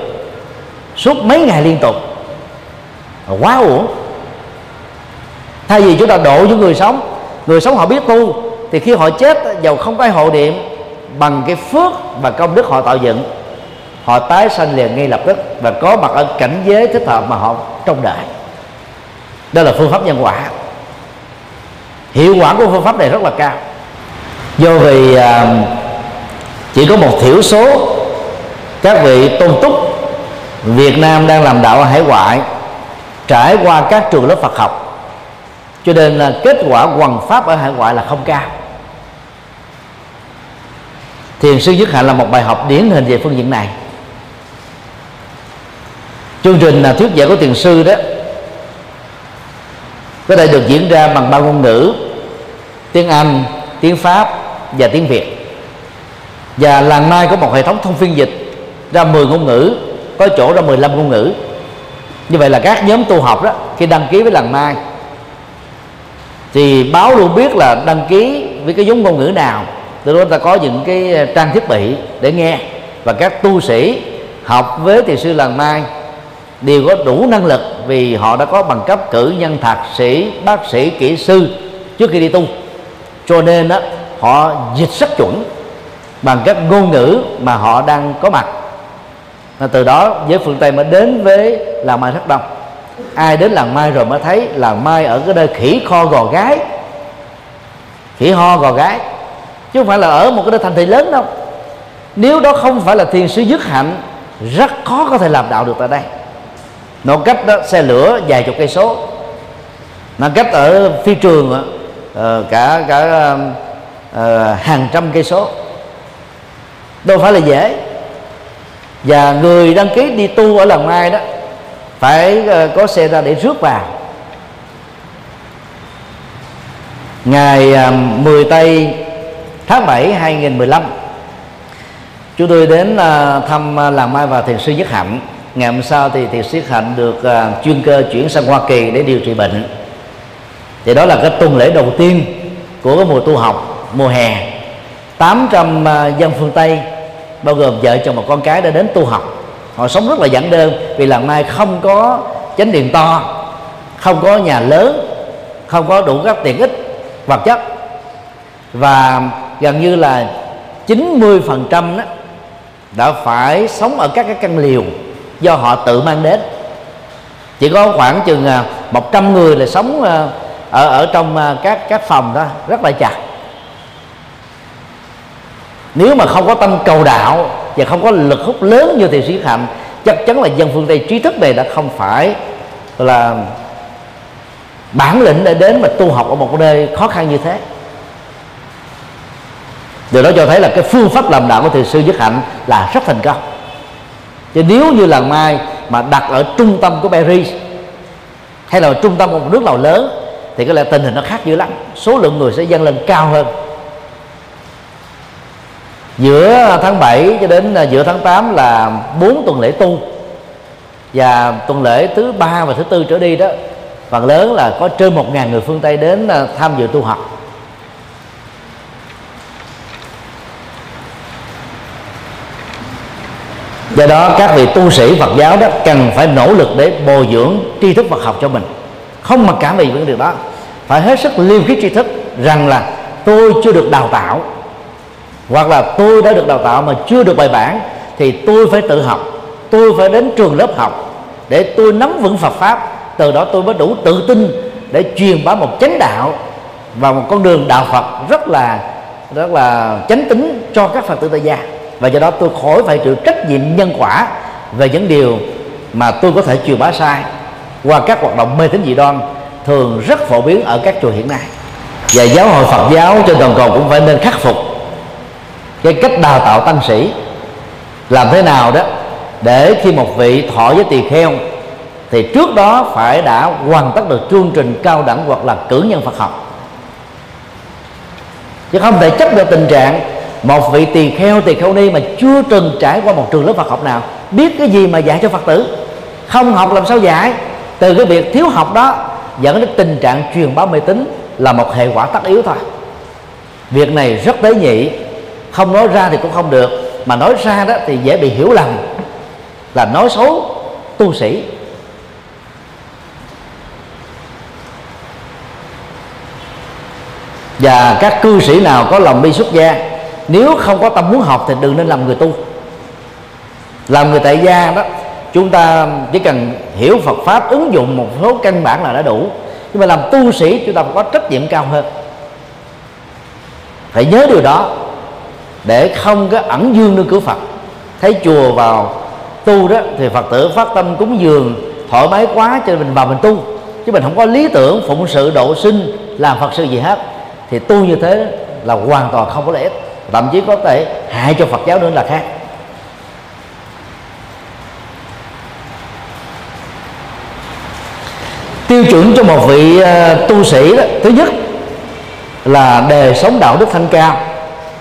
suốt mấy ngày liên tục. Quá uổng. Thay vì chúng ta độ những người sống người sống họ biết tu thì khi họ chết dầu không có ai hộ niệm bằng cái phước và công đức họ tạo dựng họ tái sanh liền ngay lập tức và có mặt ở cảnh giới thích hợp mà họ trông đợi. Đó là phương pháp nhân quả. Hiệu quả của phương pháp này rất là cao. Do vì uh, chỉ có một thiểu số các vị tôn túc Việt Nam đang làm đạo ở hải ngoại trải qua các trường lớp Phật học. Cho nên là kết quả quần pháp ở hải ngoại là không cao. Thiền sư dứt hạnh là một bài học điển hình về phương diện này. Chương trình là thuyết giảng của thiền sư đó, có thể được diễn ra bằng ba ngôn ngữ, tiếng anh, tiếng pháp và tiếng việt và làng mai có một hệ thống thông phiên dịch ra 10 ngôn ngữ, có chỗ ra 15 ngôn ngữ. Như vậy là các nhóm tu học đó, khi đăng ký với làng mai thì báo luôn biết là đăng ký với cái giống ngôn ngữ nào. Từ đó ta có những cái trang thiết bị để nghe. Và các tu sĩ học với thiền sư làng mai đều có đủ năng lực vì họ đã có bằng cấp cử nhân thạc sĩ, bác sĩ, kỹ sư trước khi đi tu. Cho nên đó họ dịch rất chuẩn bằng các ngôn ngữ mà họ đang có mặt. Và từ đó giới phương tây mới đến với làng mai rất đông. Ai đến làng mai rồi mới thấy làng mai ở cái nơi khỉ kho gò gái. Khỉ ho gò gái. Chứ không phải là ở một cái nơi thành thị lớn đâu. Nếu đó không phải là thiền sư dứt hạnh rất khó có thể làm đạo được tại đây. Nó cách đó xe lửa vài chục cây số. Nó cách ở phi trường ờ, cả cả uh, hàng trăm cây số đâu phải là dễ. Và người đăng ký đi tu ở lần mai đó, phải ờ, có xe ra để rước vào. Ngày ờ, 10 tây tháng 7 2015 chúng tôi đến ờ, thăm làng mai và thiền sư nhất hạnh. Ngày hôm sau thì thiền sư hạnh được chuyên cơ chuyển sang hoa kỳ để điều trị bệnh. Thì đó là cái tuần lễ đầu tiên của cái mùa tu học mùa hè. 800 dân phương tây bao gồm vợ chồng một con cái đã đến tu học. Họ sống rất là giản đơn vì làng mai không có chánh điện to, không có nhà lớn, không có đủ các tiện ích, vật chất. Và gần như là 90 phần trăm đó đã phải sống ở các cái căn liều do họ tự mang đến. Chỉ có khoảng chừng à, 100 người là sống à, ở ở trong à, các các phòng đó, rất là chặt nếu mà không có tâm cầu đạo và không có lực hút lớn như thiền sĩ hạnh chắc chắn là dân phương tây trí thức này đã không phải là bản lĩnh để đến mà tu học ở một nơi khó khăn như thế. Điều đó cho thấy là cái phương pháp làm đạo của thiền sư nhất hạnh là rất thành công. Chứ nếu như làng mai mà đặt ở trung tâm của Paris hay là trung tâm của một nước nào lớn, thì có lẽ tình hình nó khác dữ lắm. Số lượng người sẽ dâng lên cao hơn giữa tháng 7 cho đến à, giữa tháng 8 là 4 tuần lễ tu. Và tuần lễ thứ ba và thứ tư trở đi đó, phần lớn là có trên một ngàn người phương Tây đến à, tham dự tu học. Do đó, các vị tu sĩ Phật giáo đó cần phải nỗ lực để bồi dưỡng tri thức Phật học cho mình. Không mặc cảm về vấn đề đó. Phải hết sức liêm khiết tri thức rằng là tôi chưa được đào tạo hoặc là tôi đã được đào tạo mà chưa được bài bản, thì tôi phải tự học, tôi phải đến trường lớp học để tôi nắm vững Phật pháp. Từ đó tôi mới đủ tự tin để truyền bá một chánh đạo và một con đường đạo Phật rất là rất là chánh tính cho các Phật tử tại gia. Và do đó tôi khỏi phải chịu trách nhiệm nhân quả về những điều mà tôi có thể truyền bá sai qua các hoạt động mê tín dị đoan thường rất phổ biến ở các chùa hiện nay. Và giáo hội Phật giáo trên toàn cầu cũng phải nên khắc phục cái cách đào tạo tăng sĩ làm thế nào đó để khi một vị thọ với tỳ kheo thì trước đó phải đã hoàn tất được chương trình cao đẳng hoặc là cử nhân Phật học. Chứ không thể chấp được tình trạng một vị tỳ kheo tỳ kheo ni mà chưa từng trải qua một trường lớp Phật học nào, biết cái gì mà dạy cho Phật tử? Không học làm sao dạy? Từ cái việc thiếu học đó dẫn đến tình trạng truyền bá mê tín là một hệ quả tất yếu thôi. Việc này rất tế nhị không nói ra thì cũng không được. Mà nói ra đó thì dễ bị hiểu lầm. Là nói xấu tu sĩ. Và các cư sĩ nào có lòng bi xuất gia, nếu không có tâm muốn học thì đừng nên làm người tu. Làm người tại gia đó, chúng ta chỉ cần hiểu Phật pháp, ứng dụng một số căn bản là đã đủ. Nhưng mà làm tu sĩ, chúng ta phải có trách nhiệm cao hơn. Phải nhớ điều đó để không có ẩn dương nơi cửa Phật. Thấy chùa vào tu đó, thì Phật tử phát tâm cúng dường, thoải mái quá cho nên mình vào mình tu. Chứ mình không có lý tưởng phụng sự độ sinh, làm Phật sự gì hết. Thì tu như thế là hoàn toàn không có lợi ích. Thậm chí có thể hại cho Phật giáo nữa là khác. Tiêu chuẩn cho một vị à, tu sĩ đó, thứ nhất là đề sống đạo đức thanh cao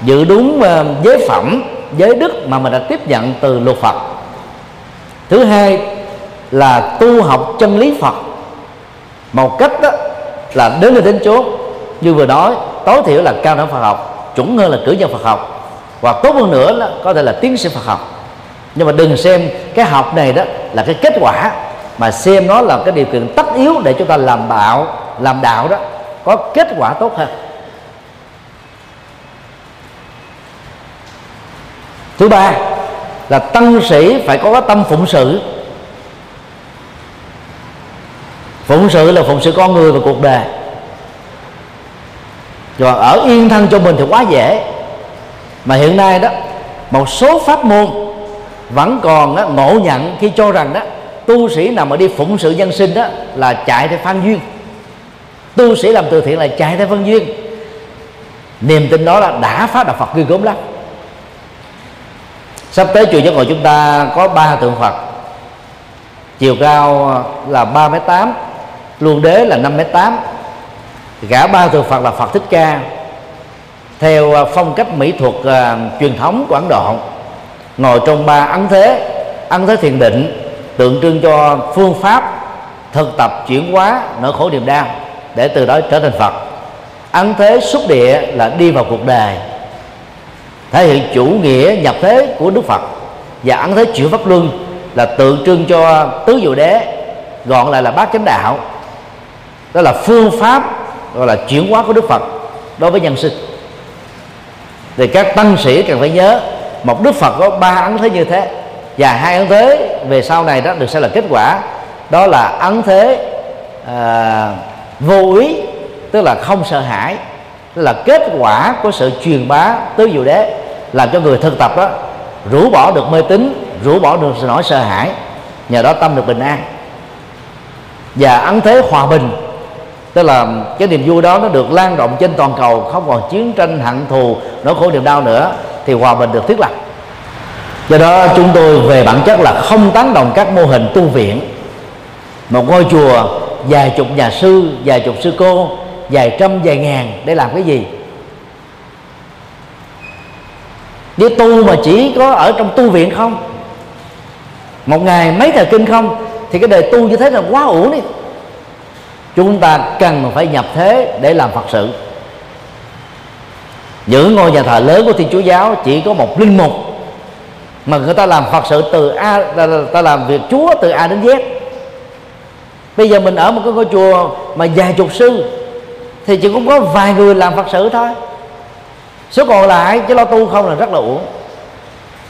giữ đúng ờ, giới phẩm, giới đức mà mình đã tiếp nhận từ luật Phật. Thứ hai là tu học chân lý Phật. Một cách đó là đến nơi đến chốn như vừa nói, tối thiểu là cao đẳng Phật học, chuẩn hơn là cử nhân Phật học và tốt hơn nữa là có thể là tiến sĩ Phật học. Nhưng mà đừng xem cái học này đó là cái kết quả, mà xem nó là cái điều kiện tất yếu để chúng ta làm đạo làm đạo đó, có kết quả tốt hơn. Thứ ba là tăng sĩ phải có cái tâm phụng sự. Phụng sự là phụng sự con người và cuộc đời. Rồi ở yên thân cho mình thì quá dễ. Mà hiện nay đó một số pháp môn vẫn còn đó, ngộ nhận khi cho rằng đó tu sĩ nào mà đi phụng sự nhân sinh đó là chạy theo phan duyên. Tu sĩ làm từ thiện là chạy theo phân duyên. Niềm tin đó là đã phá đạo Phật ghê gớm lắm sắp tới chùa giác ngộ chúng ta có ba tượng Phật. Chiều cao là ba mét tám luân đế là năm mét tám. Gã ba tượng Phật là Phật thích ca. Theo à, phong cách mỹ thuật uh, truyền thống của Ấn Độ ngồi trong ba ấn thế ấn thế thiền định tượng trưng cho phương pháp thực tập chuyển hóa nỗi khổ niềm đau để từ đó trở thành Phật. Ấn thế xúc địa là đi vào cuộc đời thể hiện chủ nghĩa nhập thế của Đức Phật và ấn thế chuyển pháp luân là tượng trưng cho tứ diệu đế gọn lại là bát chánh đạo. Đó là phương pháp gọi là chuyển hóa của Đức Phật đối với nhân sinh. Thì các tăng sĩ cần phải nhớ một Đức Phật có ba ấn thế như thế và hai ấn thế về sau này đó được xem là kết quả. Đó là ấn thế à, vô ý tức là không sợ hãi là kết quả của sự truyền bá tứ diệu đế làm cho người thực tập đó rũ bỏ được mê tín, rũ bỏ được sự nỗi sợ hãi. Nhờ đó tâm được bình an. Và ấn thế hòa bình. Tức là cái niềm vui đó nó được lan rộng trên toàn cầu, không còn chiến tranh, hận thù, nỗi khổ niềm đau nữa, thì hòa bình được thiết lập. Do đó chúng tôi về bản chất là không tán đồng các mô hình tu viện. Một ngôi chùa, vài chục nhà sư, vài chục sư cô vài trăm vài ngàn để làm cái gì? Đi tu mà chỉ có ở trong tu viện không? Một ngày mấy thời kinh không? Thì cái đời tu như thế là quá uổng đi. Chúng ta cần phải nhập thế để làm phật sự. Những ngôi nhà thờ lớn của thiên chúa giáo chỉ có một linh mục mà người ta làm phật sự từ a ta, ta làm việc chúa từ a đến z. Bây giờ mình ở một cái ngôi chùa mà vài chục sư thì chỉ cũng có vài người làm phật sự thôi. Số còn lại, chứ lo tu không là rất là uổng.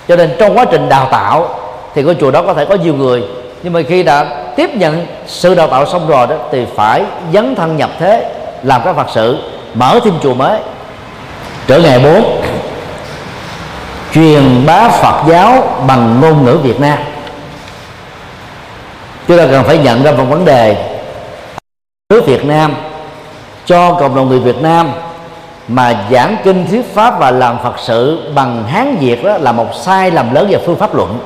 Cho nên trong quá trình đào tạo, thì ngôi chùa đó có thể có nhiều người. Nhưng mà khi đã tiếp nhận sự đào tạo xong rồi đó, thì phải dấn thân nhập thế, làm các phật sự, mở thêm chùa mới. Trở ngày 4 truyền bá Phật giáo bằng ngôn ngữ Việt Nam. Chúng ta cần phải nhận ra một vấn đề. Nước Việt Nam cho cộng đồng người Việt Nam mà giảng kinh thuyết pháp và làm phật sự bằng hán việt đó là một sai lầm lớn về phương pháp luận.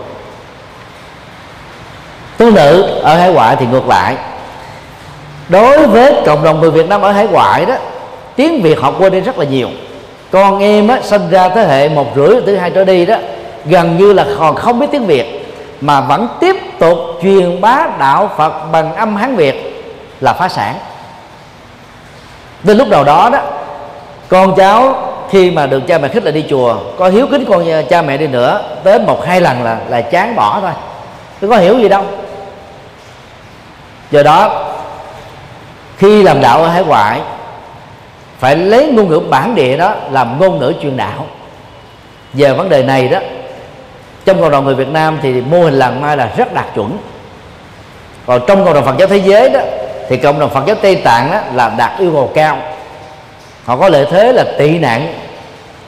Tương nữ ở hải ngoại thì ngược lại. Đối với cộng đồng người việt nam ở hải ngoại đó tiếng việt họ quên đi rất là nhiều. Con em á, sinh ra thế hệ một rưỡi thứ hai trở đi đó gần như là còn không biết tiếng việt mà vẫn tiếp tục truyền bá đạo phật bằng âm hán việt là phá sản đến lúc nào đó đó, con cháu khi mà được cha mẹ khích là đi chùa, có hiếu kính con cha mẹ đi nữa tới một hai lần là là chán bỏ thôi. Chứ có hiểu gì đâu. Do đó, khi làm đạo ở hải ngoại, phải lấy ngôn ngữ bản địa đó làm ngôn ngữ truyền đạo. Về vấn đề này đó, trong cộng đồng người Việt Nam thì mô hình làng mai là rất đạt chuẩn. Còn trong cộng đồng Phật giáo thế giới đó thì cộng đồng Phật giáo Tây Tạng đó là đạt yêu cầu cao. Họ có lợi thế là tị nạn,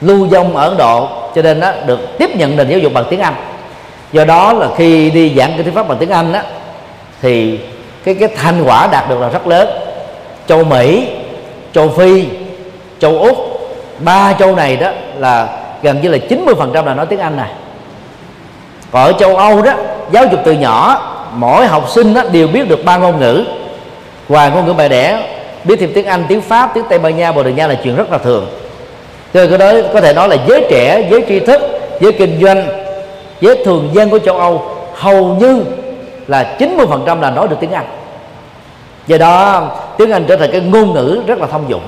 lưu vong ở Ấn Độ, cho nên đó được tiếp nhận nền giáo dục bằng tiếng Anh. Do đó là khi đi giảng cái thuyết pháp bằng tiếng Anh đó, thì cái cái thành quả đạt được là rất lớn. Châu Mỹ, châu Phi, châu Úc, ba châu này đó là gần như là 90% là nói tiếng Anh này. Còn ở châu Âu đó, giáo dục từ nhỏ, mỗi học sinh đó đều biết được ba ngôn ngữ ngoài ngôn ngữ mẹ đẻ, biết thêm tiếng Anh, tiếng Pháp, tiếng Tây Ban Nha, Bồ Đào Nha là chuyện rất là thường. Cho cái đó có thể nói là giới trẻ, giới tri thức, giới kinh doanh, giới thường dân của châu Âu hầu như là 90% là nói được tiếng Anh. Do đó, tiếng Anh trở thành cái ngôn ngữ rất là thông dụng.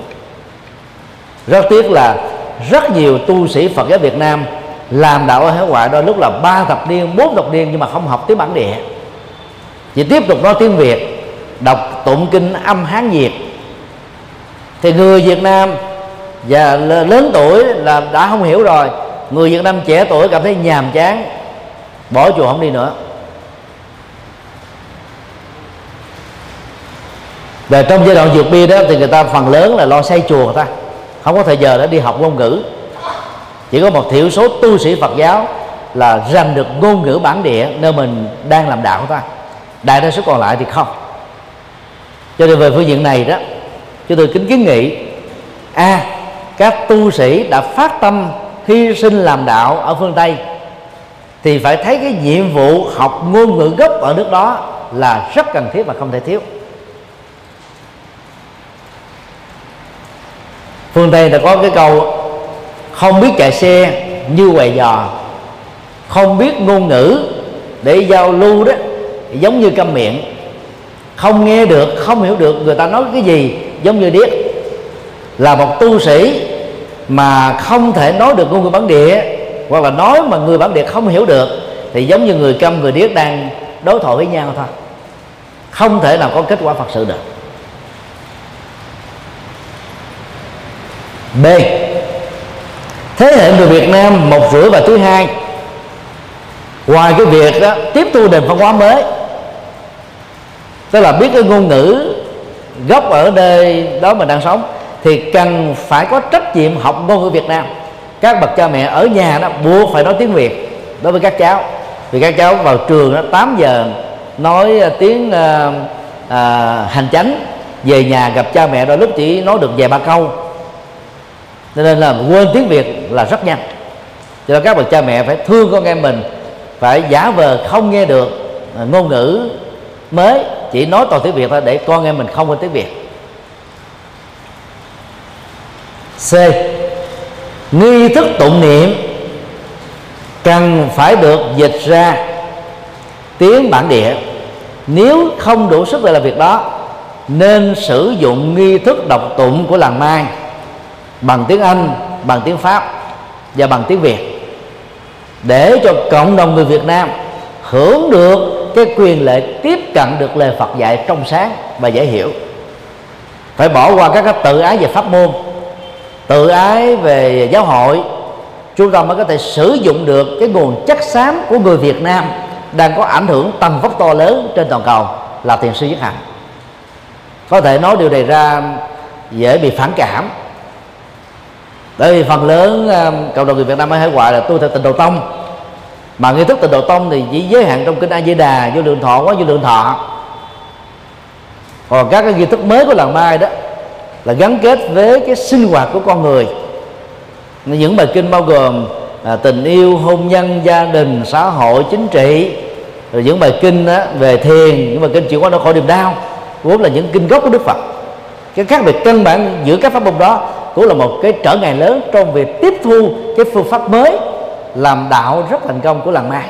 Rất tiếc là rất nhiều tu sĩ Phật giáo Việt Nam làm đạo ở hải ngoại đôi lúc là ba thập niên, bốn thập niên nhưng mà không học tiếng bản địa. Chỉ tiếp tục nói tiếng Việt đọc tụng kinh âm hán Việt. Thì người Việt Nam và lớn tuổi là đã không hiểu rồi. Người Việt Nam trẻ tuổi cảm thấy nhàm chán, bỏ chùa không đi nữa. Và trong giai đoạn vượt bia đó thì người ta phần lớn là lo xây chùa người ta. Không có thời giờ để đi học ngôn ngữ. Chỉ có một thiểu số tu sĩ Phật giáo là rành được ngôn ngữ bản địa nơi mình đang làm đạo ta. Đại đa số còn lại thì không cho nên về phương diện này đó chúng tôi kính kiến nghị a à, các tu sĩ đã phát tâm hy sinh làm đạo ở phương tây thì phải thấy cái nhiệm vụ học ngôn ngữ gốc ở nước đó là rất cần thiết và không thể thiếu. Phương tây đã có cái câu không biết chạy xe như què giò không biết ngôn ngữ để giao lưu đó giống như câm miệng không nghe được, không hiểu được, người ta nói cái gì, giống như điếc. Là một tu sĩ mà không thể nói được ngôn ngữ bản địa, hoặc là nói mà người bản địa không hiểu được, thì giống như người câm, người điếc đang đối thoại với nhau thôi. Không thể nào có kết quả phật sự được. B. Thế hệ người Việt Nam một rưỡi và thứ hai. Ngoài cái việc đó, tiếp thu nền văn hóa mới tức là biết cái ngôn ngữ gốc ở nơi đó mình đang sống thì cần phải có trách nhiệm học ngôn ngữ Việt Nam. Các bậc cha mẹ ở nhà đó buộc phải nói tiếng Việt đối với các cháu. Vì các cháu vào trường đó 8 giờ nói à, tiếng uh, uh, hành chánh về nhà gặp cha mẹ đôi lúc chỉ nói được vài ba câu. Cho nên là quên tiếng việt là rất nhanh. Cho nên các bậc cha mẹ phải thương con em mình phải giả vờ không nghe được ngôn ngữ mới chỉ nói toàn tiếng việt thôi, để con em mình không quên tiếng việt. C. Nghi thức tụng niệm cần phải được dịch ra tiếng bản địa. Nếu không đủ sức để làm việc đó, nên sử dụng nghi thức đọc tụng của làng mai bằng tiếng Anh, bằng tiếng Pháp và bằng tiếng Việt để cho cộng đồng người Việt Nam hưởng được cái quyền lợi tiếp cận được lời Phật dạy trong sáng và dễ hiểu. Phải bỏ qua các cái tự ái về pháp môn, tự ái về giáo hội. Chúng ta mới có thể sử dụng được cái nguồn chất xám của người Việt Nam đang có ảnh hưởng tầm vóc to lớn trên toàn cầu là tiền sư nhất hạnh có thể nói điều này ra dễ bị phản cảm. Bởi vì phần lớn à, cộng đồng người Việt Nam ở hải ngoại là tu theo tình đầu tông mà nghi thức tịnh độ tông thì chỉ giới hạn trong kinh A Di Đà vô lượng thọ quá vô lượng thọ. Còn các cái nghi thức mới của làng mai đó là gắn kết với cái sinh hoạt của con người. Những bài kinh bao gồm à, tình yêu hôn nhân gia đình xã hội chính trị. Rồi những bài kinh á, về thiền những bài kinh chuyển hóa đau khổ niềm đau. Vốn là những kinh gốc của đức phật. Cái khác biệt căn bản giữa các pháp môn đó cũng là một cái trở ngại lớn trong việc tiếp thu cái phương pháp mới làm đạo rất thành công của làng mai.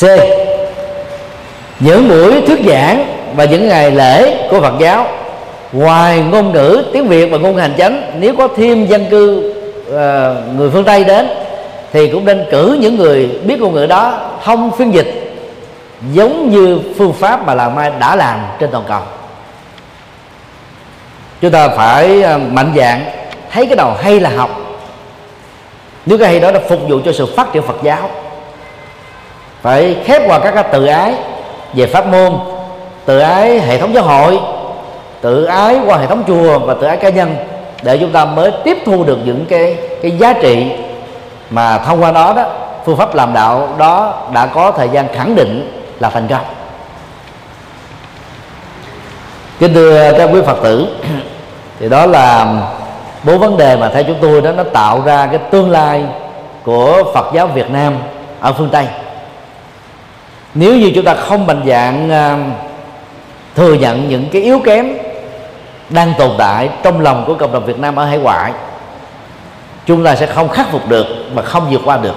C. Những buổi thuyết giảng và những ngày lễ của Phật giáo. Ngoài ngôn ngữ tiếng Việt và ngôn ngữ hành chánh nếu có thêm dân cư uh, người phương Tây đến thì cũng nên cử những người biết ngôn ngữ đó thông phiên dịch giống như phương pháp mà làng mai đã làm trên toàn cầu. Chúng ta phải ờ, mạnh dạng thấy cái đầu hay là học nếu cái hay đó đã phục vụ cho sự phát triển Phật giáo. Phải khép qua các cái tự ái về pháp môn, tự ái hệ thống giáo hội, tự ái qua hệ thống chùa và tự ái cá nhân để chúng ta mới tiếp thu được những cái cái giá trị mà thông qua đó đó, phương pháp làm đạo đó đã có thời gian khẳng định là thành công. Kính thưa các quý phật tử, thì đó là bốn vấn đề mà theo chúng tôi đó nó tạo ra cái tương lai của Phật giáo Việt Nam ở phương Tây. Nếu như chúng ta không mạnh dạng uh, thừa nhận những cái yếu kém đang tồn tại trong lòng của cộng đồng Việt Nam ở hải ngoại chúng ta sẽ không khắc phục được và không vượt qua được.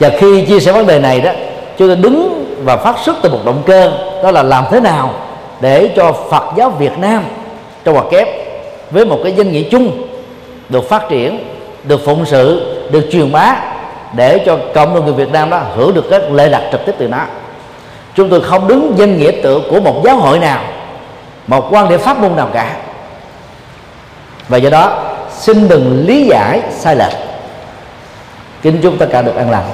Và khi chia sẻ vấn đề này đó chúng ta đứng và phát xuất từ một động cơ đó là làm thế nào để cho Phật giáo Việt Nam trong hoạt kép với một cái danh nghĩa chung, được phát triển, được phụng sự, được truyền bá để cho cộng đồng người Việt Nam đó hưởng được các lệ lạc trực tiếp từ nó. Chúng tôi không đứng danh nghĩa tự của một giáo hội nào, một quan điểm pháp môn nào cả. Và do đó, xin đừng lý giải sai lệch. Kính chúc tất cả được an lành.